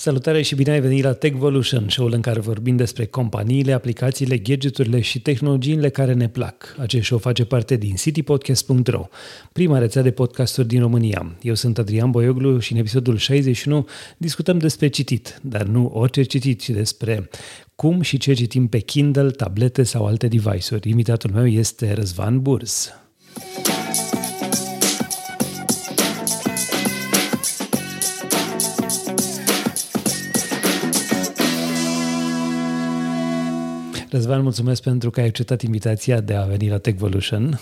Salutare și bine ai venit la Techvolution, show-ul în care vorbim despre companiile, aplicațiile, gadgeturile și tehnologiile care ne plac. Acest show face parte din citypodcast.ro, prima rețea de podcasturi din România. Eu sunt Adrian Boioglu și în episodul 61 discutăm despre citit, dar nu orice citit, ci despre cum și ce citim pe Kindle, tablete sau alte device-uri. Invitatul meu este Răzvan Burs. Răzvan, mulțumesc pentru că ai acceptat invitația de a veni la Techvolution.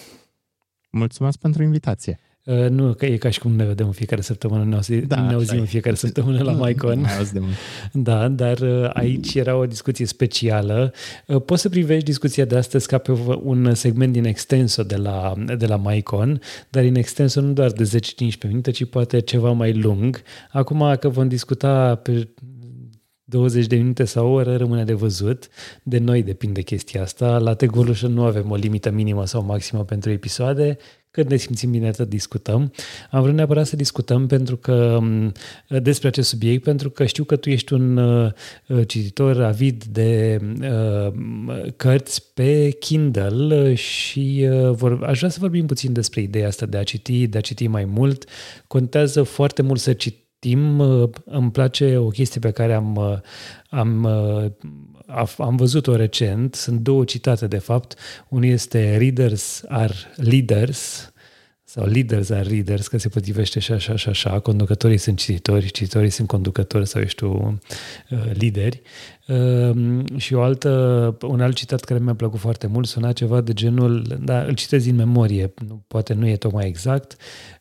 Mulțumesc pentru invitație. Uh, nu, că e ca și cum ne vedem în fiecare săptămână, ne, auzi, da, ne auzim în fiecare săptămână la MyCon. Da, dar uh, aici era o discuție specială. Uh, poți să privești discuția de astăzi ca pe un segment din extenso de la, de la MyCon, dar în extenso nu doar de 10-15 minute, ci poate ceva mai lung. Acum că vom discuta pe 20 de minute sau o oră rămâne de văzut. De noi depinde chestia asta. La Tegolution nu avem o limită minimă sau maximă pentru episoade. Când ne simțim bine, atât discutăm. Am vrut neapărat să discutăm pentru că despre acest subiect, pentru că știu că tu ești un uh, cititor avid de uh, cărți pe Kindle și uh, vor, aș vrea să vorbim puțin despre ideea asta de a citi, de a citi mai mult. Contează foarte mult să citi timp uh, îmi place o chestie pe care am, uh, am, uh, am văzut-o recent. Sunt două citate, de fapt. Unul este Readers are leaders sau leaders are readers, că se potrivește și așa și așa, conducătorii sunt cititori, cititorii sunt conducători sau, eu știu, lideri. Ehm, și o altă, un alt citat care mi-a plăcut foarte mult suna ceva de genul, da, îl citez din memorie, poate nu e tocmai exact, ehm,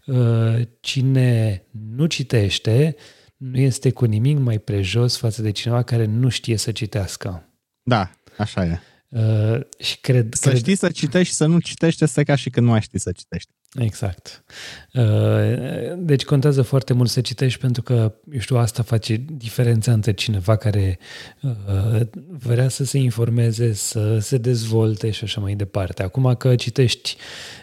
cine nu citește nu este cu nimic mai prejos față de cineva care nu știe să citească. Da, așa e. Uh, și cred, să cred... știi să citești și să nu citești este ca și când nu mai știi să citești. Exact. Uh, deci contează foarte mult să citești pentru că, eu știu, asta face diferența între cineva care uh, vrea să se informeze, să se dezvolte și așa mai departe. Acum că citești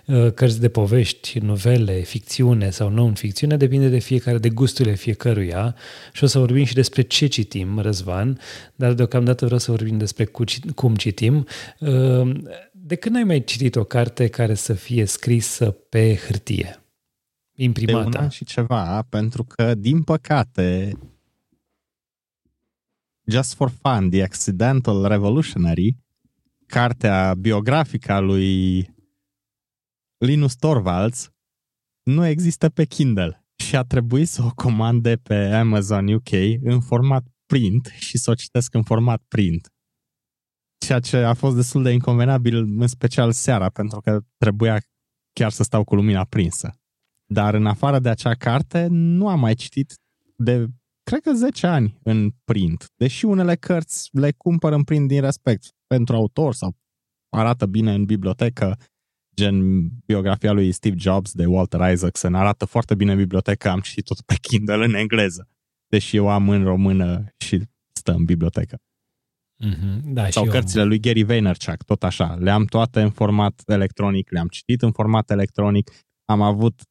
uh, cărți de povești, novele, ficțiune sau non-ficțiune, depinde de fiecare, de gusturile fiecăruia și o să vorbim și despre ce citim, Răzvan, dar deocamdată vreau să vorbim despre cum citim. De când ai mai citit o carte care să fie scrisă pe hârtie? Imprimată? De un an și ceva, pentru că, din păcate, Just for Fun, The Accidental Revolutionary, cartea biografică a lui Linus Torvalds, nu există pe Kindle și a trebuit să o comande pe Amazon UK în format print și să o citesc în format print ceea ce a fost destul de inconvenabil, în special seara, pentru că trebuia chiar să stau cu lumina prinsă. Dar în afară de acea carte, nu am mai citit de, cred că 10 ani în print. Deși unele cărți le cumpăr în print din respect pentru autor sau arată bine în bibliotecă, gen biografia lui Steve Jobs de Walter Isaacson, arată foarte bine în bibliotecă, am citit tot pe Kindle în engleză, deși eu am în română și stă în bibliotecă. Mm-hmm. Da, Sau cărțile eu. lui Gary Vaynerchuk, tot așa. Le-am toate în format electronic, le-am citit în format electronic. Am avut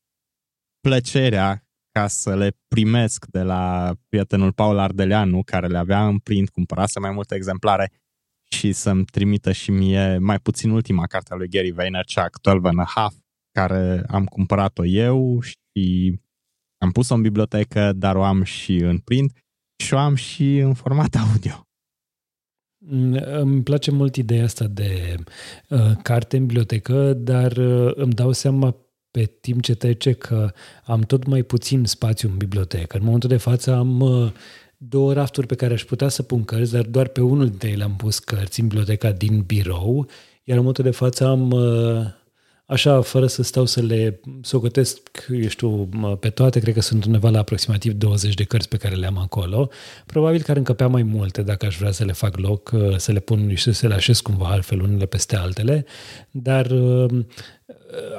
plăcerea ca să le primesc de la prietenul Paul Ardeleanu, care le avea în print, cumpărase mai multe exemplare și să-mi trimită și mie mai puțin ultima carte a lui Gary Vaynerchuk, 12 and a Half, care am cumpărat-o eu și am pus-o în bibliotecă, dar o am și în print și o am și în format audio. Mm, îmi place mult ideea asta de uh, carte în bibliotecă, dar uh, îmi dau seama pe timp ce trece că am tot mai puțin spațiu în bibliotecă. În momentul de față am uh, două rafturi pe care aș putea să pun cărți, dar doar pe unul dintre ele am pus cărți în biblioteca din birou, iar în momentul de față am uh, așa, fără să stau să le socotesc, eu știu, pe toate, cred că sunt undeva la aproximativ 20 de cărți pe care le am acolo. Probabil că ar încăpea mai multe dacă aș vrea să le fac loc, uh, să le pun și să le așez cumva altfel unele peste altele, dar uh,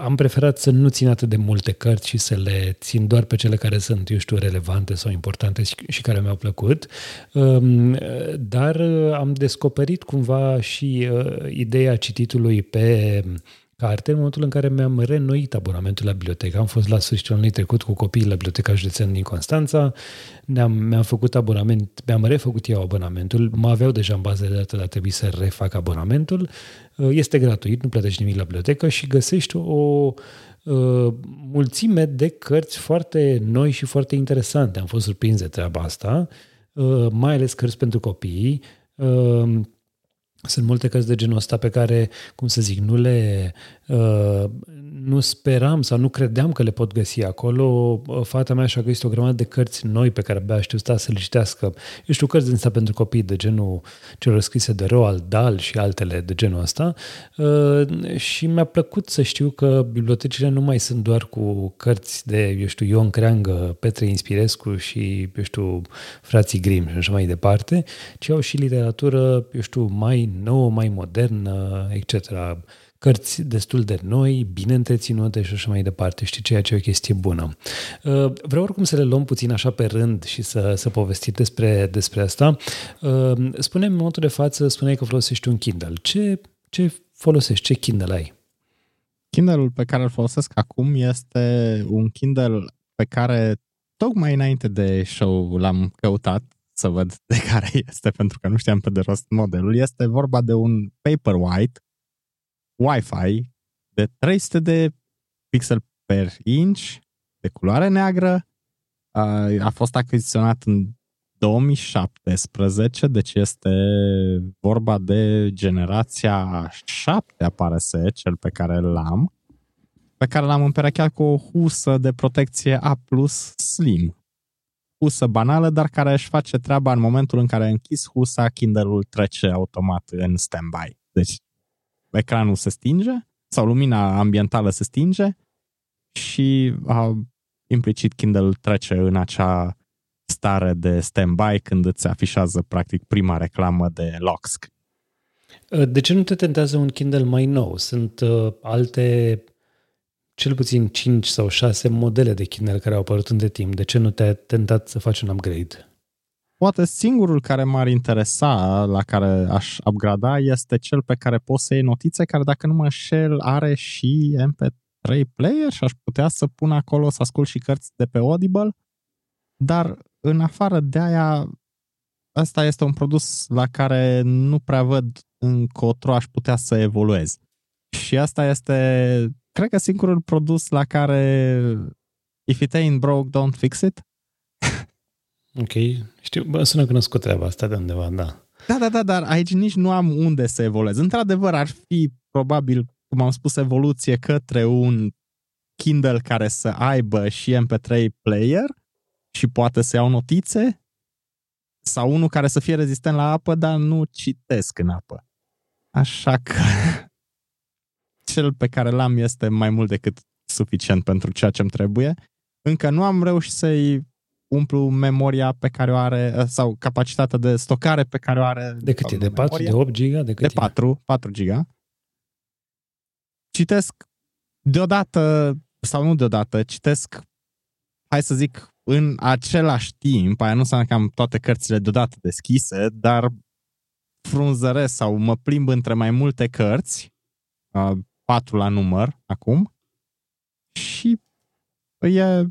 am preferat să nu țin atât de multe cărți și să le țin doar pe cele care sunt, eu știu, relevante sau importante și care mi-au plăcut. Um, dar uh, am descoperit cumva și ideea cititului pe carte în momentul în care mi-am reînnoit abonamentul la bibliotecă. Am fost la sfârșitul anului trecut cu copiii la Biblioteca Județeană din Constanța, ne-am, mi-am făcut abonament, mi-am refăcut eu abonamentul, mă aveau deja în bază de date, dar trebuie să refac abonamentul. Este gratuit, nu plătești nimic la bibliotecă și găsești o uh, mulțime de cărți foarte noi și foarte interesante. Am fost surprins de treaba asta, uh, mai ales cărți pentru copii. Uh, sunt multe cărți de genul ăsta pe care, cum să zic, nu le, uh, nu speram sau nu credeam că le pot găsi acolo. Fata mea și-a găsit o grămadă de cărți noi pe care abia aștepta să le citească. Eu știu cărți din asta pentru copii de genul celor scrise de Roald Dahl și altele de genul ăsta uh, și mi-a plăcut să știu că bibliotecile nu mai sunt doar cu cărți de, eu știu, Ion Creangă, Petre Inspirescu și, eu știu, frații Grimm și așa mai departe, ci au și literatură, eu știu, mai nouă, mai modernă, etc cărți destul de noi, bine întreținute și așa mai departe, știi, ceea ce e o chestie bună. Uh, vreau oricum să le luăm puțin așa pe rând și să, să povestim despre, despre asta. Uh, spune în momentul de față, spuneai că folosești un Kindle. Ce, ce folosești? Ce Kindle ai? Kindle-ul pe care îl folosesc acum este un Kindle pe care tocmai înainte de show l-am căutat să văd de care este, pentru că nu știam pe de rost modelul. Este vorba de un Paperwhite Wi-Fi de 300 de pixel per inch, de culoare neagră. A fost achiziționat în 2017, deci este vorba de generația 7, apare să cel pe care l-am, pe care l-am împerecheat cu o husă de protecție A+, Slim. Husă banală, dar care își face treaba în momentul în care închis husa, Kindle-ul trece automat în standby. Deci ecranul se stinge sau lumina ambientală se stinge și uh, implicit Kindle trece în acea stare de standby când îți afișează practic prima reclamă de lock screen. De ce nu te tentează un Kindle mai nou? Sunt uh, alte cel puțin 5 sau 6 modele de Kindle care au apărut între timp. De ce nu te-ai tentat să faci un upgrade? Poate singurul care m-ar interesa, la care aș upgrada, este cel pe care poți să iei notițe, care dacă nu mă înșel are și MP3 player și aș putea să pun acolo să ascult și cărți de pe Audible, dar în afară de aia, ăsta este un produs la care nu prea văd încotro aș putea să evoluez. Și asta este, cred că singurul produs la care if it ain't broke, don't fix it. Ok, știu, bă, sună cunoscut treaba asta de undeva, da. Da, da, da, dar aici nici nu am unde să evoluez. Într-adevăr, ar fi probabil, cum am spus, evoluție către un Kindle care să aibă și MP3 player și poate să iau notițe sau unul care să fie rezistent la apă, dar nu citesc în apă. Așa că cel pe care l-am este mai mult decât suficient pentru ceea ce îmi trebuie. Încă nu am reușit să-i umplu memoria pe care o are uh, sau capacitatea de stocare pe care o are. De cât e? De 4, de 8 giga? De, cât de 4, 4 giga. Citesc deodată, sau nu deodată, citesc, hai să zic, în același timp, aia nu înseamnă că am toate cărțile deodată deschise, dar frunzăresc sau mă plimb între mai multe cărți, uh, patru la număr acum, și e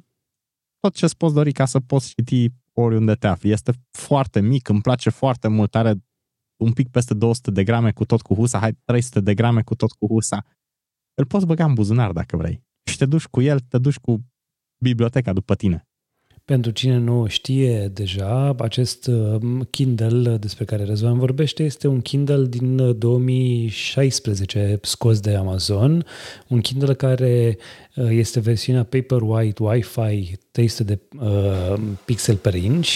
tot ce-ți poți dori ca să poți citi oriunde te afli. Este foarte mic, îmi place foarte mult, are un pic peste 200 de grame cu tot cu husa, hai 300 de grame cu tot cu husa. Îl poți băga în buzunar dacă vrei. Și te duci cu el, te duci cu biblioteca după tine. Pentru cine nu știe deja, acest um, Kindle despre care Răzvan vorbește este un Kindle din 2016 uh, scos de Amazon, un Kindle care uh, este versiunea Paperwhite Wi-Fi 300 de uh, pixel per inch,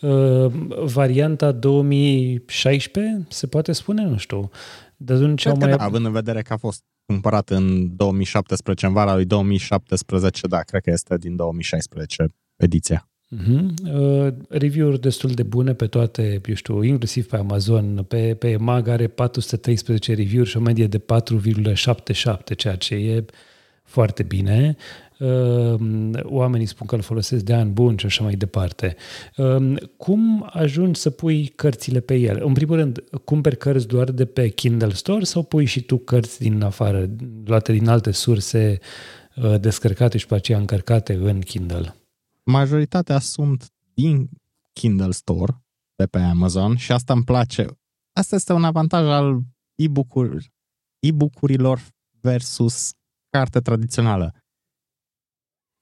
uh, varianta 2016, se poate spune, nu știu. De atunci au mai... Da, având în vedere că a fost cumpărat în 2017, în vara lui 2017, da, cred că este din 2016 ediția. Uh-huh. Uh, review-uri destul de bune pe toate, eu știu, inclusiv pe Amazon, pe, pe Mag are 413 review-uri și o medie de 4,77, ceea ce e foarte bine, Ehm, oamenii spun că îl folosesc de ani buni și așa mai departe. Ehm, cum ajungi să pui cărțile pe el? În primul rând, cumperi cărți doar de pe Kindle Store sau pui și tu cărți din afară, luate din alte surse, eh, descărcate și pe aceea încărcate în Kindle? Majoritatea sunt din Kindle Store, de pe Amazon și asta îmi place. Asta este un avantaj al e-book-urilor, e-book-urilor versus carte tradițională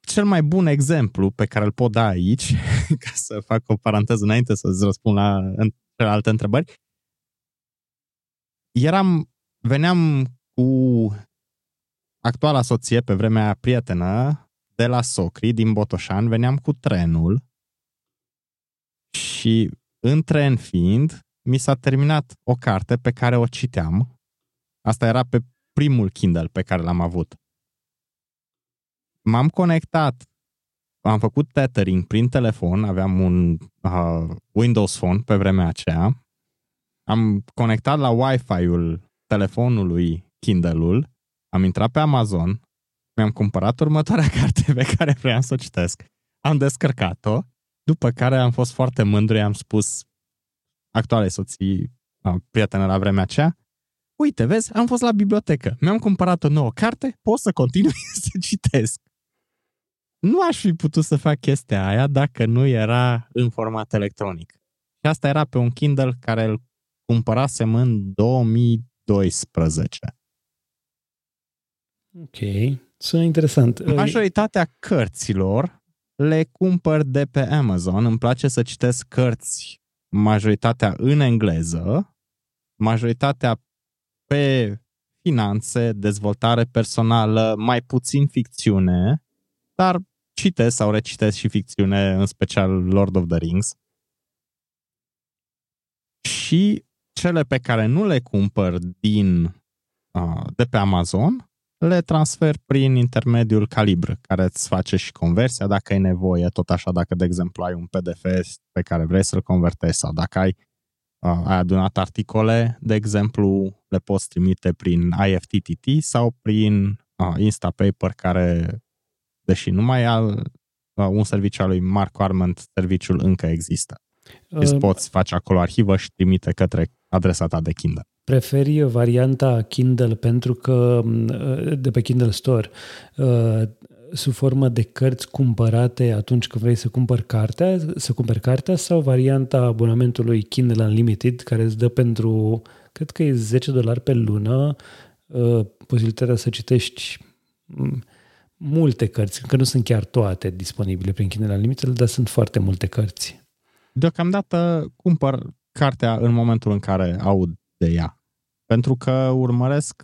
cel mai bun exemplu pe care îl pot da aici, ca să fac o paranteză înainte să-ți răspund la alte întrebări, eram, veneam cu actuala soție, pe vremea prietenă, de la Socri, din Botoșan, veneam cu trenul și în tren fiind, mi s-a terminat o carte pe care o citeam. Asta era pe primul Kindle pe care l-am avut. M-am conectat, am făcut tethering prin telefon, aveam un uh, Windows Phone pe vremea aceea, am conectat la Wi-Fi-ul telefonului Kindle-ul, am intrat pe Amazon, mi-am cumpărat următoarea carte pe care vreau să o citesc. Am descărcat-o, după care am fost foarte mândru, am spus actuale soții, prietenă la vremea aceea, uite, vezi, am fost la bibliotecă, mi-am cumpărat o nouă carte, pot să continui să citesc nu aș fi putut să fac chestia aia dacă nu era în format electronic. Și asta era pe un Kindle care îl cumpărasem în 2012. Ok, sună interesant. Majoritatea cărților le cumpăr de pe Amazon. Îmi place să citesc cărți, majoritatea în engleză, majoritatea pe finanțe, dezvoltare personală, mai puțin ficțiune, dar citesc sau recitesc și ficțiune, în special Lord of the Rings. Și cele pe care nu le cumpăr din uh, de pe Amazon, le transfer prin intermediul Calibr, care îți face și conversia dacă e nevoie, tot așa dacă, de exemplu, ai un PDF pe care vrei să-l convertezi sau dacă ai, uh, ai adunat articole, de exemplu, le poți trimite prin IFTTT sau prin uh, Instapaper, care deși nu mai al, un serviciu al lui Mark Arment, serviciul încă există. Îți uh, poți face acolo arhivă și trimite către adresa ta de Kindle. Preferi varianta Kindle pentru că uh, de pe Kindle Store uh, sub formă de cărți cumpărate atunci când vrei să cumpări cartea, să cumperi cartea sau varianta abonamentului Kindle Unlimited care îți dă pentru, cred că e 10 dolari pe lună, posibilitatea să citești multe cărți, că nu sunt chiar toate disponibile prin Kindle Unlimited, dar sunt foarte multe cărți. Deocamdată cumpăr cartea în momentul în care aud de ea. Pentru că urmăresc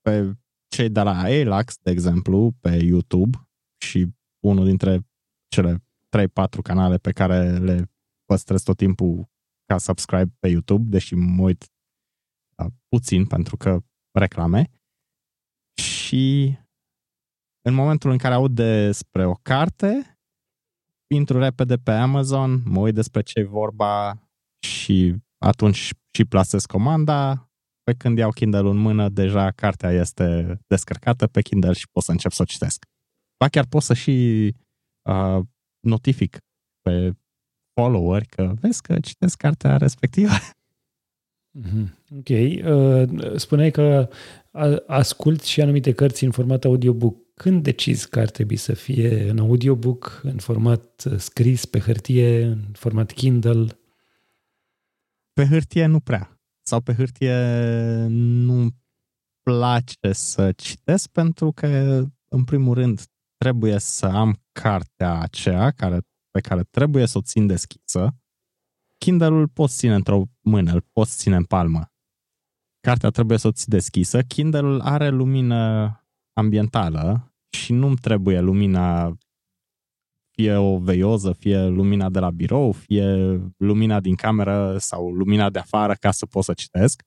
pe cei de la Elax, de exemplu, pe YouTube și unul dintre cele 3-4 canale pe care le păstrez tot timpul ca subscribe pe YouTube, deși mă uit uh, puțin pentru că reclame. Și în momentul în care aud despre o carte, intru repede pe Amazon, mă uit despre ce e vorba și atunci și plasez comanda. Pe când iau Kindle în mână, deja cartea este descărcată pe Kindle și pot să încep să o citesc. Ba chiar pot să și uh, notific pe followeri că vezi că citesc cartea respectivă. Mhm. Ok. Uh, spuneai că ascult și anumite cărți în format audiobook. Când decizi că ar trebui să fie în audiobook, în format uh, scris, pe hârtie, în format Kindle? Pe hârtie nu prea. Sau pe hârtie nu place să citesc pentru că, în primul rând, trebuie să am cartea aceea care, pe care trebuie să o țin deschisă. Kindle-ul poți ține într-o mână, îl poți ține în palmă. Cartea trebuie să o ții deschisă. Kindle-ul are lumină ambientală și nu-mi trebuie lumina fie o veioză, fie lumina de la birou, fie lumina din cameră sau lumina de afară ca să pot să citesc.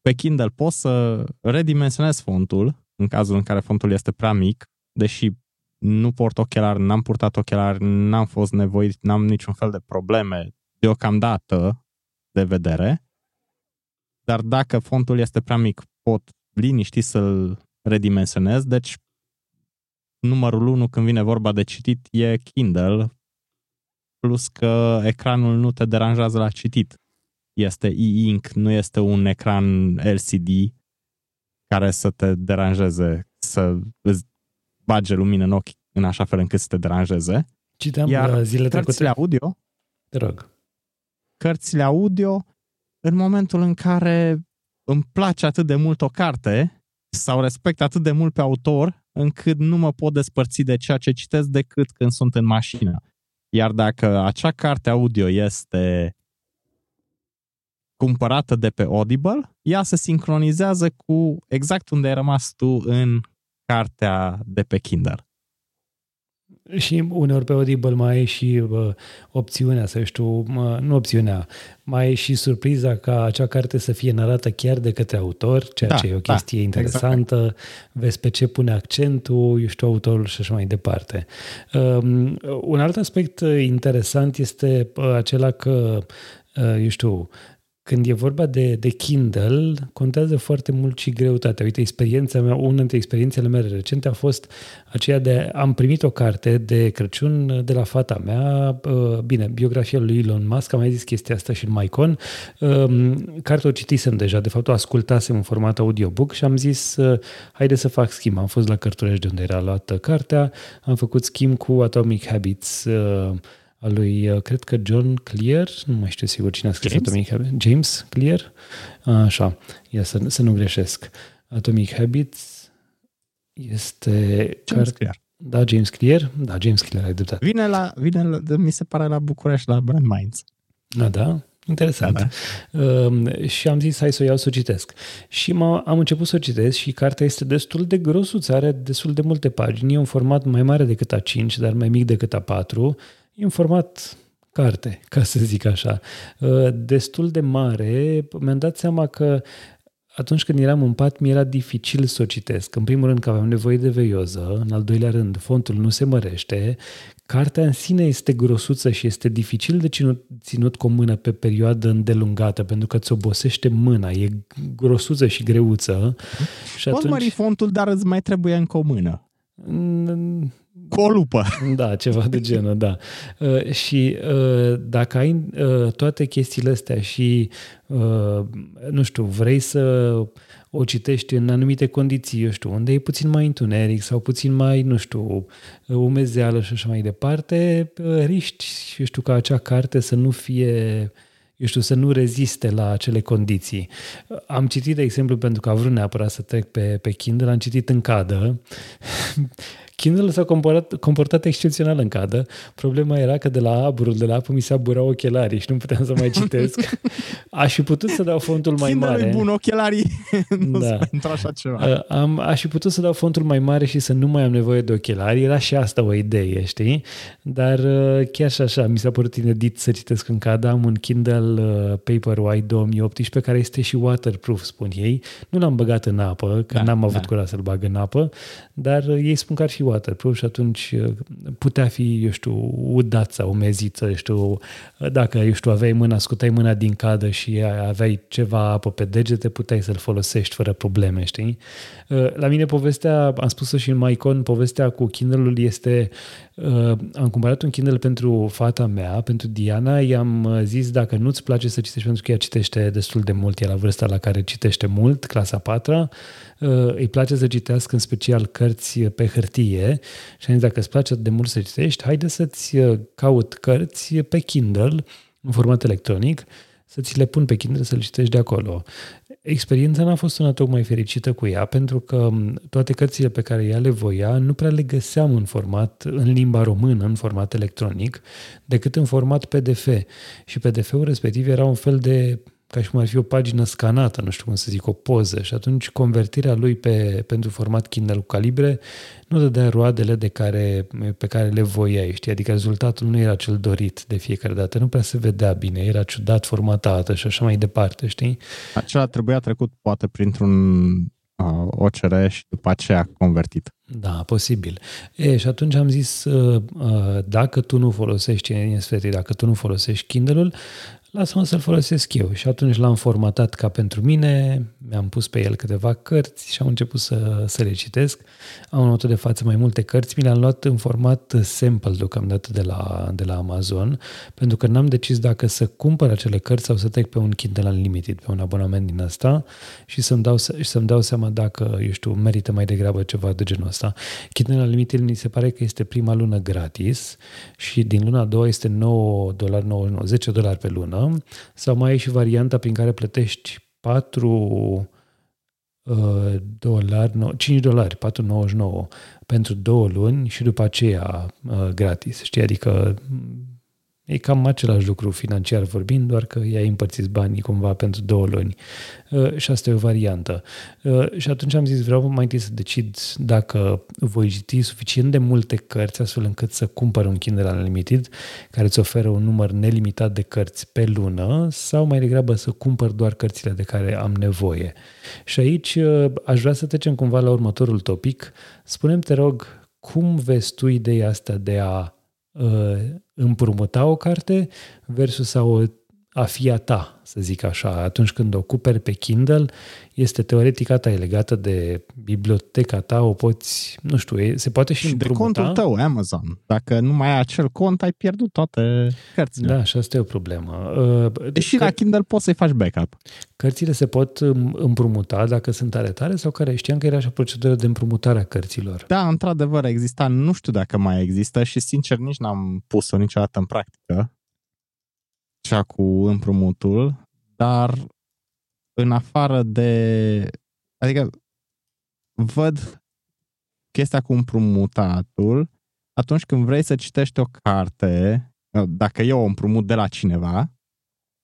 Pe Kindle pot să redimensionez fontul în cazul în care fontul este prea mic, deși nu port ochelari, n-am purtat ochelari, n-am fost nevoit, n-am niciun fel de probleme deocamdată de vedere, dar dacă fontul este prea mic, pot liniști să-l redimensionez, deci numărul 1 când vine vorba de citit e Kindle, plus că ecranul nu te deranjează la citit. Este e-ink, nu este un ecran LCD care să te deranjeze, să îți bage lumină în ochi în așa fel încât să te deranjeze. Citeam Iar zile cărțile audio, te rog. Cărțile audio, în momentul în care îmi place atât de mult o carte sau respect atât de mult pe autor, încât nu mă pot despărți de ceea ce citesc decât când sunt în mașină. Iar dacă acea carte audio este cumpărată de pe Audible, ea se sincronizează cu exact unde ai rămas tu în cartea de pe Kindle. Și uneori pe Audible mai ai și uh, opțiunea, să știu, uh, nu opțiunea, mai ai și surpriza ca acea carte să fie narată chiar de către autor, ceea da, ce e o da, chestie da, interesantă, exact. vezi pe ce pune accentul, eu știu, autorul și așa mai departe. Um, un alt aspect interesant este uh, acela că, uh, eu știu, când e vorba de, de Kindle, contează foarte mult și greutatea. Uite, experiența mea, una dintre experiențele mele recente a fost aceea de am primit o carte de Crăciun de la fata mea, uh, bine, biografia lui Elon Musk, am mai zis chestia asta și în Maicon. Um, cartea o citisem deja, de fapt o ascultasem în format audiobook și am zis, uh, haide să fac schimb. Am fost la Cărturești de unde era luată cartea, am făcut schimb cu Atomic Habits, uh, al lui, uh, cred că John Clear, nu mai știu sigur cine a scris James? Atomic Habits. James Clear? Așa, ia să, să nu greșesc. Atomic Habits este... James Clear. Da, James Clear. Da, James Clear, ai dreptate. Vine, la, vine la, mi se pare, la București, la Brand Minds. A, da? Interesant. Da, da. Uh, și am zis, hai să o iau să o citesc. Și m- am început să o citesc și cartea este destul de grosuță, are destul de multe pagini, e un format mai mare decât A5, dar mai mic decât A4 E un format carte, ca să zic așa, uh, destul de mare. Mi-am dat seama că atunci când eram în pat, mi era dificil să o citesc. În primul rând că aveam nevoie de veioză, în al doilea rând fontul nu se mărește, cartea în sine este grosuță și este dificil de ținut, ținut cu o mână pe perioadă îndelungată, pentru că îți obosește mâna, e grosuță și greuță. Și atunci... mări fontul, dar îți mai trebuie încă o mână. Cu o lupă. Da, ceva de genul, da. Uh, și uh, dacă ai uh, toate chestiile astea și, uh, nu știu, vrei să o citești în anumite condiții, eu știu, unde e puțin mai întuneric sau puțin mai, nu știu, umezeală și așa mai departe, uh, riști, eu știu, ca acea carte să nu fie eu știu, să nu reziste la acele condiții. Am citit, de exemplu, pentru că a vrut neapărat să trec pe, pe Kindle, am citit în cadă Kindle s-a comportat, comportat excepțional în cadă. Problema era că de la aburul de la apă mi se aburau ochelarii și nu puteam să mai citesc. Aș fi putut să dau fontul mai Kindle mare. bun, ochelarii nu da. într așa ceva. Am, aș fi putut să dau fontul mai mare și să nu mai am nevoie de ochelari. Era și asta o idee, știi? Dar chiar și așa, mi s-a părut inedit să citesc în cadă. Am un Kindle Paperwhite 2018 care este și waterproof, spun ei. Nu l-am băgat în apă, că da, n-am avut da. curaj să-l bag în apă, dar ei spun că ar fi waterproof și atunci uh, putea fi, eu știu, udat sau umeziță, eu știu, dacă, eu știu, aveai mâna, scutai mâna din cadă și aveai ceva apă pe degete, puteai să-l folosești fără probleme, știi? Uh, la mine povestea, am spus-o și în Maicon, povestea cu Kindle-ul este, uh, am cumpărat un Kindle pentru fata mea, pentru Diana, i-am zis dacă nu-ți place să citești pentru că ea citește destul de mult, e la vârsta la care citește mult, clasa 4 îi place să citească în special cărți pe hârtie și am zis, dacă îți place de mult să citești, haide să-ți uh, caut cărți pe Kindle în format electronic, să ți le pun pe Kindle să le citești de acolo. Experiența n-a fost una tocmai fericită cu ea, pentru că um, toate cărțile pe care ea le voia nu prea le găseam în format, în limba română, în format electronic, decât în format PDF. Și PDF-ul respectiv era un fel de ca și cum ar fi o pagină scanată, nu știu cum să zic, o poză și atunci convertirea lui pe, pentru format Kindle cu calibre nu dădea roadele de care, pe care le voiai, știi? Adică rezultatul nu era cel dorit de fiecare dată, nu prea se vedea bine, era ciudat formatată și așa mai departe, știi? Acela trebuia trecut poate printr-un uh, OCR și după aceea convertit. Da, posibil. E, și atunci am zis, uh, uh, dacă tu nu folosești, în sfert, dacă tu nu folosești Kindle-ul, lasă-mă să-l folosesc eu. Și atunci l-am formatat ca pentru mine, mi-am pus pe el câteva cărți și am început să, să le citesc. Am în de față mai multe cărți, mi le-am luat în format sample deocamdată de la, de la Amazon, pentru că n-am decis dacă să cumpăr acele cărți sau să trec pe un Kindle Unlimited, pe un abonament din asta și să-mi dau, și să-mi dau seama dacă, eu știu, merită mai degrabă ceva de genul ăsta. Kindle Unlimited mi se pare că este prima lună gratis și din luna a doua este 9,99 10 dolari pe lună sau mai e și varianta prin care plătești 4 uh, dolari, 5 dolari, 4,99 pentru două luni și după aceea uh, gratis, știi? Adică E cam același lucru financiar vorbind, doar că i-ai împărțit banii cumva pentru două luni. Uh, și asta e o variantă. Uh, și atunci am zis, vreau mai întâi să decid dacă voi citi suficient de multe cărți astfel încât să cumpăr un Kindle Unlimited care îți oferă un număr nelimitat de cărți pe lună sau mai degrabă să cumpăr doar cărțile de care am nevoie. Și aici uh, aș vrea să trecem cumva la următorul topic. Spunem te rog, cum vezi tu ideea asta de a uh, împrumuta o carte versus a, o, a fi a ta, să zic așa. Atunci când o cumperi pe Kindle, este teoretic a ta, e legată de biblioteca ta, o poți, nu știu, se poate și, și împrumuta. de contul tău, Amazon. Dacă nu mai ai acel cont, ai pierdut toate cărțile. Da, și asta e o problemă. Uh, Deși că... la Kindle poți să-i faci backup. Cărțile se pot împrumuta dacă sunt tare tare sau care știam că era așa procedură de împrumutare a cărților. Da, într-adevăr exista, nu știu dacă mai există și sincer nici n-am pus-o niciodată în practică cea cu împrumutul, dar în afară de... Adică văd chestia cu împrumutatul atunci când vrei să citești o carte, dacă eu o împrumut de la cineva,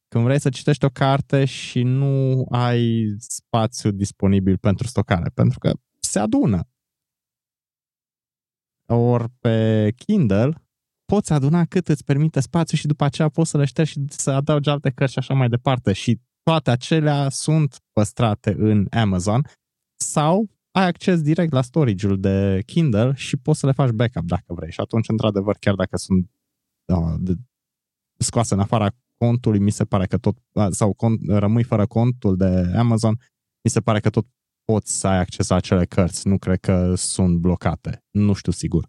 când vrei să citești o carte și nu ai spațiu disponibil pentru stocare, pentru că se adună. Ori pe Kindle poți aduna cât îți permite spațiu și după aceea poți să le ștergi și să adaugi alte cărți și așa mai departe. Și toate acelea sunt păstrate în Amazon sau ai acces direct la storage-ul de Kindle și poți să le faci backup dacă vrei. Și atunci, într-adevăr, chiar dacă sunt da, de, scoase în afara contului, mi se pare că tot, sau cont, rămâi fără contul de Amazon, mi se pare că tot poți să ai acces la acele cărți. Nu cred că sunt blocate. Nu știu sigur.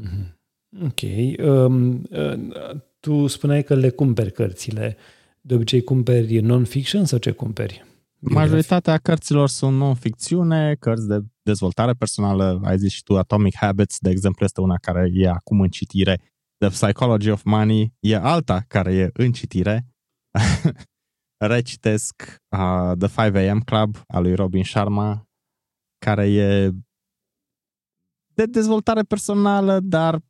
Mm-hmm. Ok. Um, uh, tu spuneai că le cumperi cărțile. De obicei cumperi non-fiction sau ce cumperi? Majoritatea cărților sunt non-ficțiune, cărți de dezvoltare personală, ai zis și tu Atomic Habits, de exemplu, este una care e acum în citire. The Psychology of Money e alta care e în citire. Recitesc uh, The 5am Club al lui Robin Sharma, care e de dezvoltare personală, dar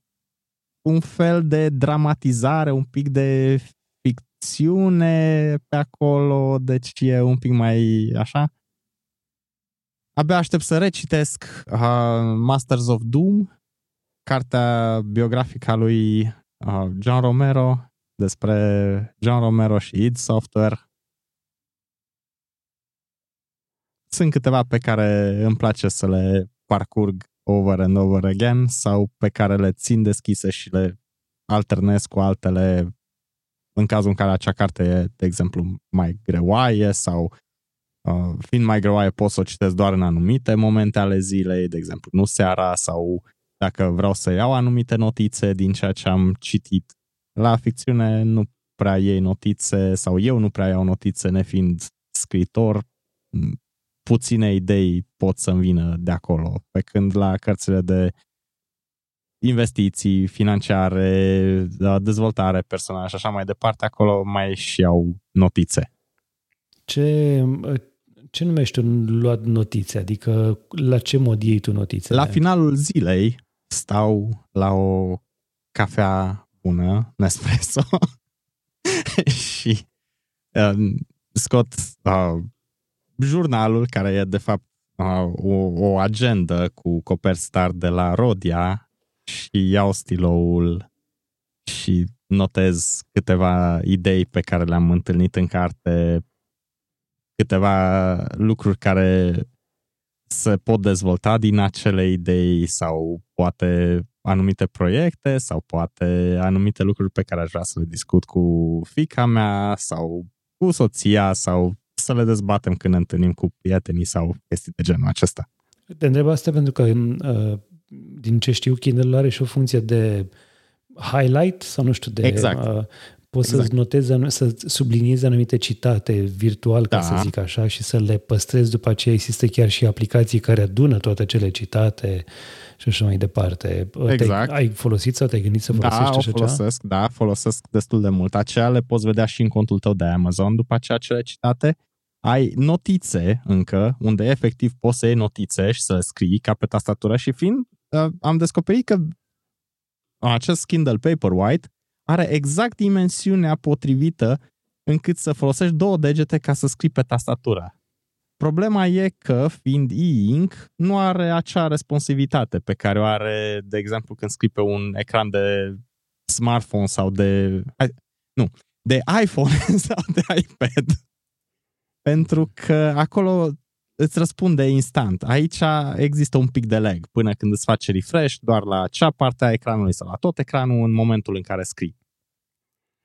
un fel de dramatizare, un pic de ficțiune pe acolo, deci e un pic mai așa. Abia aștept să recitesc uh, Masters of Doom, cartea biografică a lui uh, John Romero despre John Romero și id Software. Sunt câteva pe care îmi place să le parcurg over and over again sau pe care le țin deschise și le alternez cu altele în cazul în care acea carte e, de exemplu, mai greoaie sau uh, fiind mai greoaie pot să o citesc doar în anumite momente ale zilei, de exemplu, nu seara sau dacă vreau să iau anumite notițe din ceea ce am citit. La ficțiune nu prea iei notițe sau eu nu prea iau notițe nefiind scritor, puține idei pot să-mi vină de acolo. Pe când la cărțile de investiții financiare, dezvoltare personală și așa mai departe, acolo mai și au notițe. Ce, ce numești un luat notițe? Adică la ce mod iei tu notițe? La finalul zilei stau la o cafea bună, Nespresso, și uh, scot uh, jurnalul, care e de fapt uh, o, o agendă cu Coperstar de la Rodia și iau stiloul și notez câteva idei pe care le-am întâlnit în carte, câteva lucruri care se pot dezvolta din acele idei sau poate anumite proiecte sau poate anumite lucruri pe care aș vrea să le discut cu fica mea sau cu soția sau să le dezbatem când ne întâlnim cu prietenii sau chestii de genul acesta. Te întreb asta pentru că, uh, din ce știu, Kindle are și o funcție de highlight sau nu știu, de exact. Uh, poți exact. să notezi, să subliniezi anumite citate virtual, ca da. să zic așa, și să le păstrezi după aceea. Există chiar și aplicații care adună toate cele citate și așa mai departe. Exact. ai folosit sau te-ai gândit să folosești da, așa folosesc, ceva? Da, folosesc destul de mult. Aceea le poți vedea și în contul tău de Amazon după aceea cele citate. Ai notițe încă, unde efectiv poți să iei notițe și să le scrii ca pe tastatură și fiind, uh, am descoperit că acest Kindle Paperwhite are exact dimensiunea potrivită încât să folosești două degete ca să scrii pe tastatură. Problema e că, fiind e-ink, nu are acea responsivitate pe care o are, de exemplu, când scrii pe un ecran de smartphone sau de... Nu, de iPhone sau de iPad. Pentru că acolo îți răspunde instant. Aici există un pic de lag până când îți face refresh doar la acea parte a ecranului sau la tot ecranul în momentul în care scrii.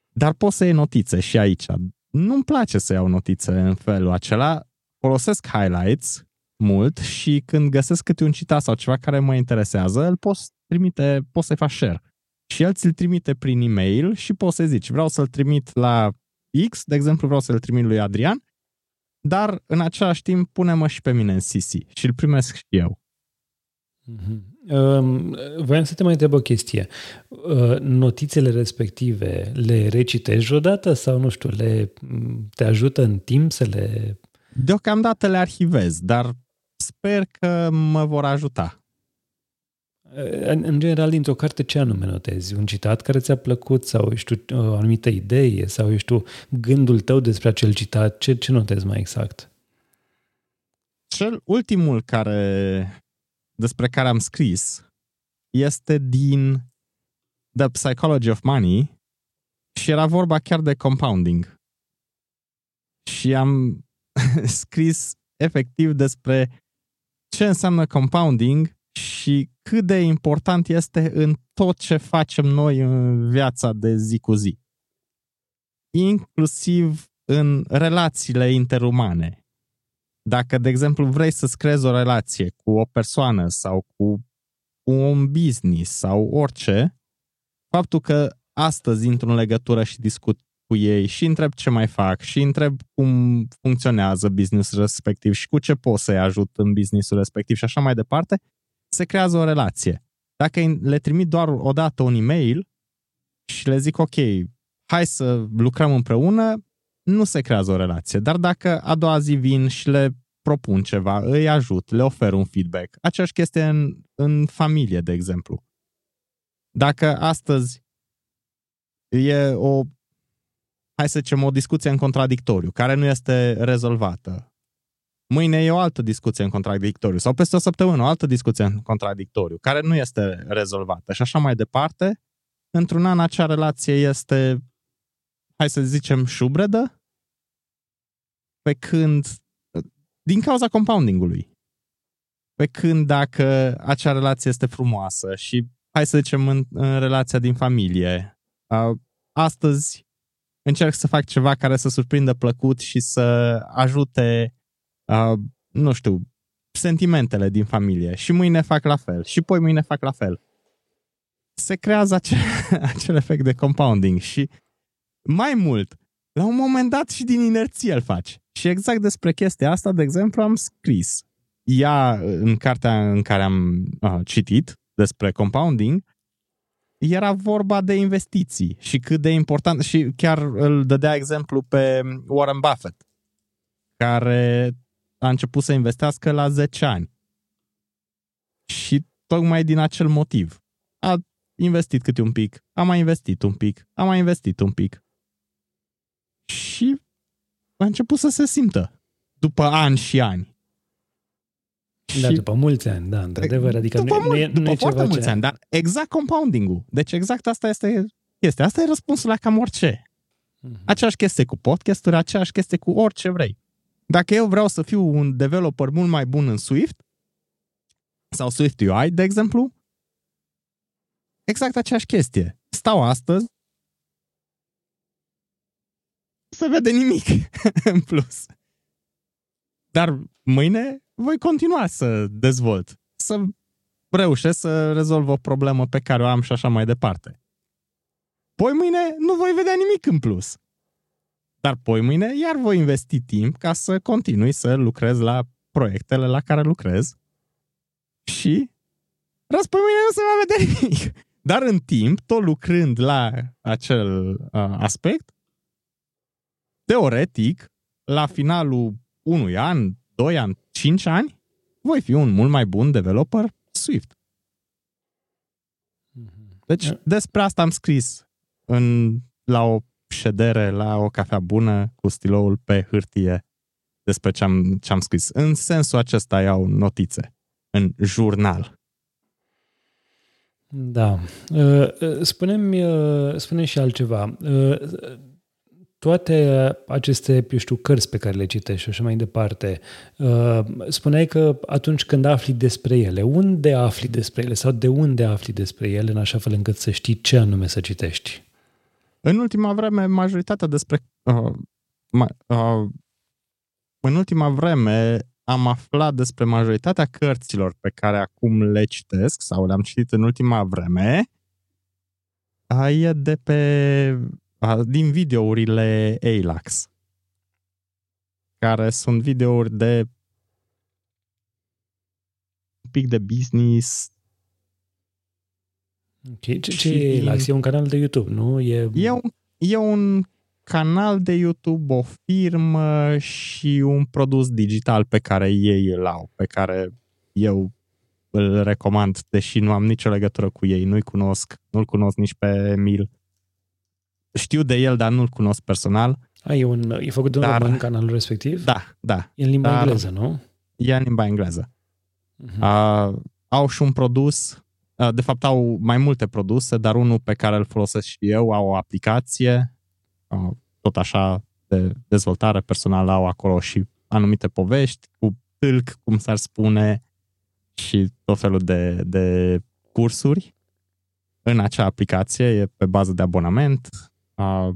Dar poți să iei notițe și aici. Nu-mi place să iau notițe în felul acela. Folosesc highlights mult și când găsesc câte un citat sau ceva care mă interesează, îl poți trimite, poți să-i faci share. Și el ți-l trimite prin e-mail și poți să zici, vreau să-l trimit la X, de exemplu, vreau să-l trimit lui Adrian, dar în același timp pune-mă și pe mine în CC și îl primesc și eu. Mm-hmm. Uh, voiam să te mai întreb o chestie. Uh, notițele respective le recitești odată sau, nu știu, le, te ajută în timp să le... Deocamdată le arhivez, dar sper că mă vor ajuta. În, în general, dintr-o carte, ce anume notezi? Un citat care ți-a plăcut sau, știu, o anumită idee sau, știu, gândul tău despre acel citat? Ce, ce notezi mai exact? Cel ultimul care, despre care am scris este din The Psychology of Money și era vorba chiar de compounding. Și am scris efectiv despre ce înseamnă compounding și cât de important este în tot ce facem noi în viața de zi cu zi. Inclusiv în relațiile interumane. Dacă, de exemplu, vrei să-ți creezi o relație cu o persoană sau cu un business sau orice, faptul că astăzi intru în legătură și discut cu ei și întreb ce mai fac și întreb cum funcționează businessul respectiv și cu ce pot să-i ajut în businessul respectiv și așa mai departe, se creează o relație. Dacă le trimit doar o dată un e-mail și le zic, ok, hai să lucrăm împreună, nu se creează o relație. Dar dacă a doua zi vin și le propun ceva, îi ajut, le ofer un feedback, aceeași chestie în, în familie, de exemplu. Dacă astăzi e o, hai să zicem, o discuție în contradictoriu, care nu este rezolvată, Mâine e o altă discuție în contradictoriu sau peste o săptămână o altă discuție în contradictoriu care nu este rezolvată și așa mai departe. Într-un an acea relație este, hai să zicem, șubredă, pe când, din cauza compoundingului. Pe când dacă acea relație este frumoasă și, hai să zicem, în, în relația din familie, astăzi încerc să fac ceva care să surprindă plăcut și să ajute uh, nu știu, sentimentele din familie și mâine fac la fel și poi mâine fac la fel. Se creează acel, acel efect de compounding și mai mult, la un moment dat și din inerție îl faci. Și exact despre chestia asta, de exemplu, am scris. Ea, în cartea în care am uh, citit despre compounding, era vorba de investiții și cât de important, și chiar îl dădea exemplu pe Warren Buffett, care a început să investească la 10 ani. Și tocmai din acel motiv. A investit câte un pic, a mai investit un pic, a mai investit un pic. Și a început să se simtă după ani și ani. Da, și... după mulți ani, da, într-adevăr. Adică după nu, mult, nu e, după nu e foarte ceva mulți ce... ani, dar exact compounding-ul. Deci exact asta este chestia. Asta e răspunsul la cam orice. Mm-hmm. Aceeași chestie cu podcasturi, aceeași chestie cu orice vrei. Dacă eu vreau să fiu un developer mult mai bun în Swift, sau Swift UI, de exemplu, exact aceeași chestie. Stau astăzi, se vede nimic în plus. Dar mâine voi continua să dezvolt, să reușesc să rezolv o problemă pe care o am și așa mai departe. Poi mâine nu voi vedea nimic în plus. Dar poi mâine iar voi investi timp ca să continui să lucrez la proiectele la care lucrez și răspoi mâine nu se va vedea nimic. Dar în timp, tot lucrând la acel uh, aspect, teoretic, la finalul unui an, doi ani, cinci ani, voi fi un mult mai bun developer Swift. Mhm. Deci despre asta am scris în, la o ședere, la o cafea bună, cu stiloul pe hârtie, despre ce am, ce am scris. În sensul acesta iau notițe, în jurnal. Da. Uh, uh, spune-mi, uh, spune și altceva toate aceste, eu știu, cărți pe care le citești și așa mai departe, uh, spuneai că atunci când afli despre ele, unde afli despre ele sau de unde afli despre ele în așa fel încât să știi ce anume să citești? În ultima vreme, majoritatea despre... Uh, ma, uh, în ultima vreme am aflat despre majoritatea cărților pe care acum le citesc sau le-am citit în ultima vreme e de pe din videourile ALAX, care sunt videouri de un pic de business. Ok, ce, ce e ALAX? E un canal de YouTube, nu? E... E, un, e un canal de YouTube, o firmă și un produs digital pe care ei îl au, pe care eu îl recomand, deși nu am nicio legătură cu ei, nu-i cunosc, nu-l cunosc nici pe Emil știu de el, dar nu-l cunosc personal. A, e, un, e făcut de un român canalul respectiv? Da, da. E în limba dar, engleză, nu? E în limba engleză. Uh-huh. Uh, au și un produs, uh, de fapt au mai multe produse, dar unul pe care îl folosesc și eu, au o aplicație, uh, tot așa de dezvoltare personală, au acolo și anumite povești cu tâlc, cum s-ar spune, și tot felul de, de cursuri. În acea aplicație, e pe bază de abonament, a,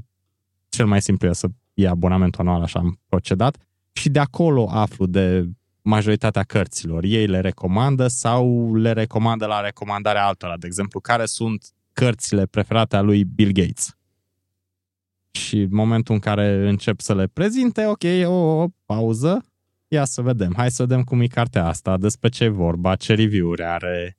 cel mai simplu e să iei abonamentul anual, așa am procedat, și de acolo aflu de majoritatea cărților. Ei le recomandă sau le recomandă la recomandarea altora, de exemplu, care sunt cărțile preferate a lui Bill Gates. Și în momentul în care încep să le prezinte, ok, o, o pauză, ia să vedem, hai să vedem cum e cartea asta, despre ce e vorba, ce review-uri are,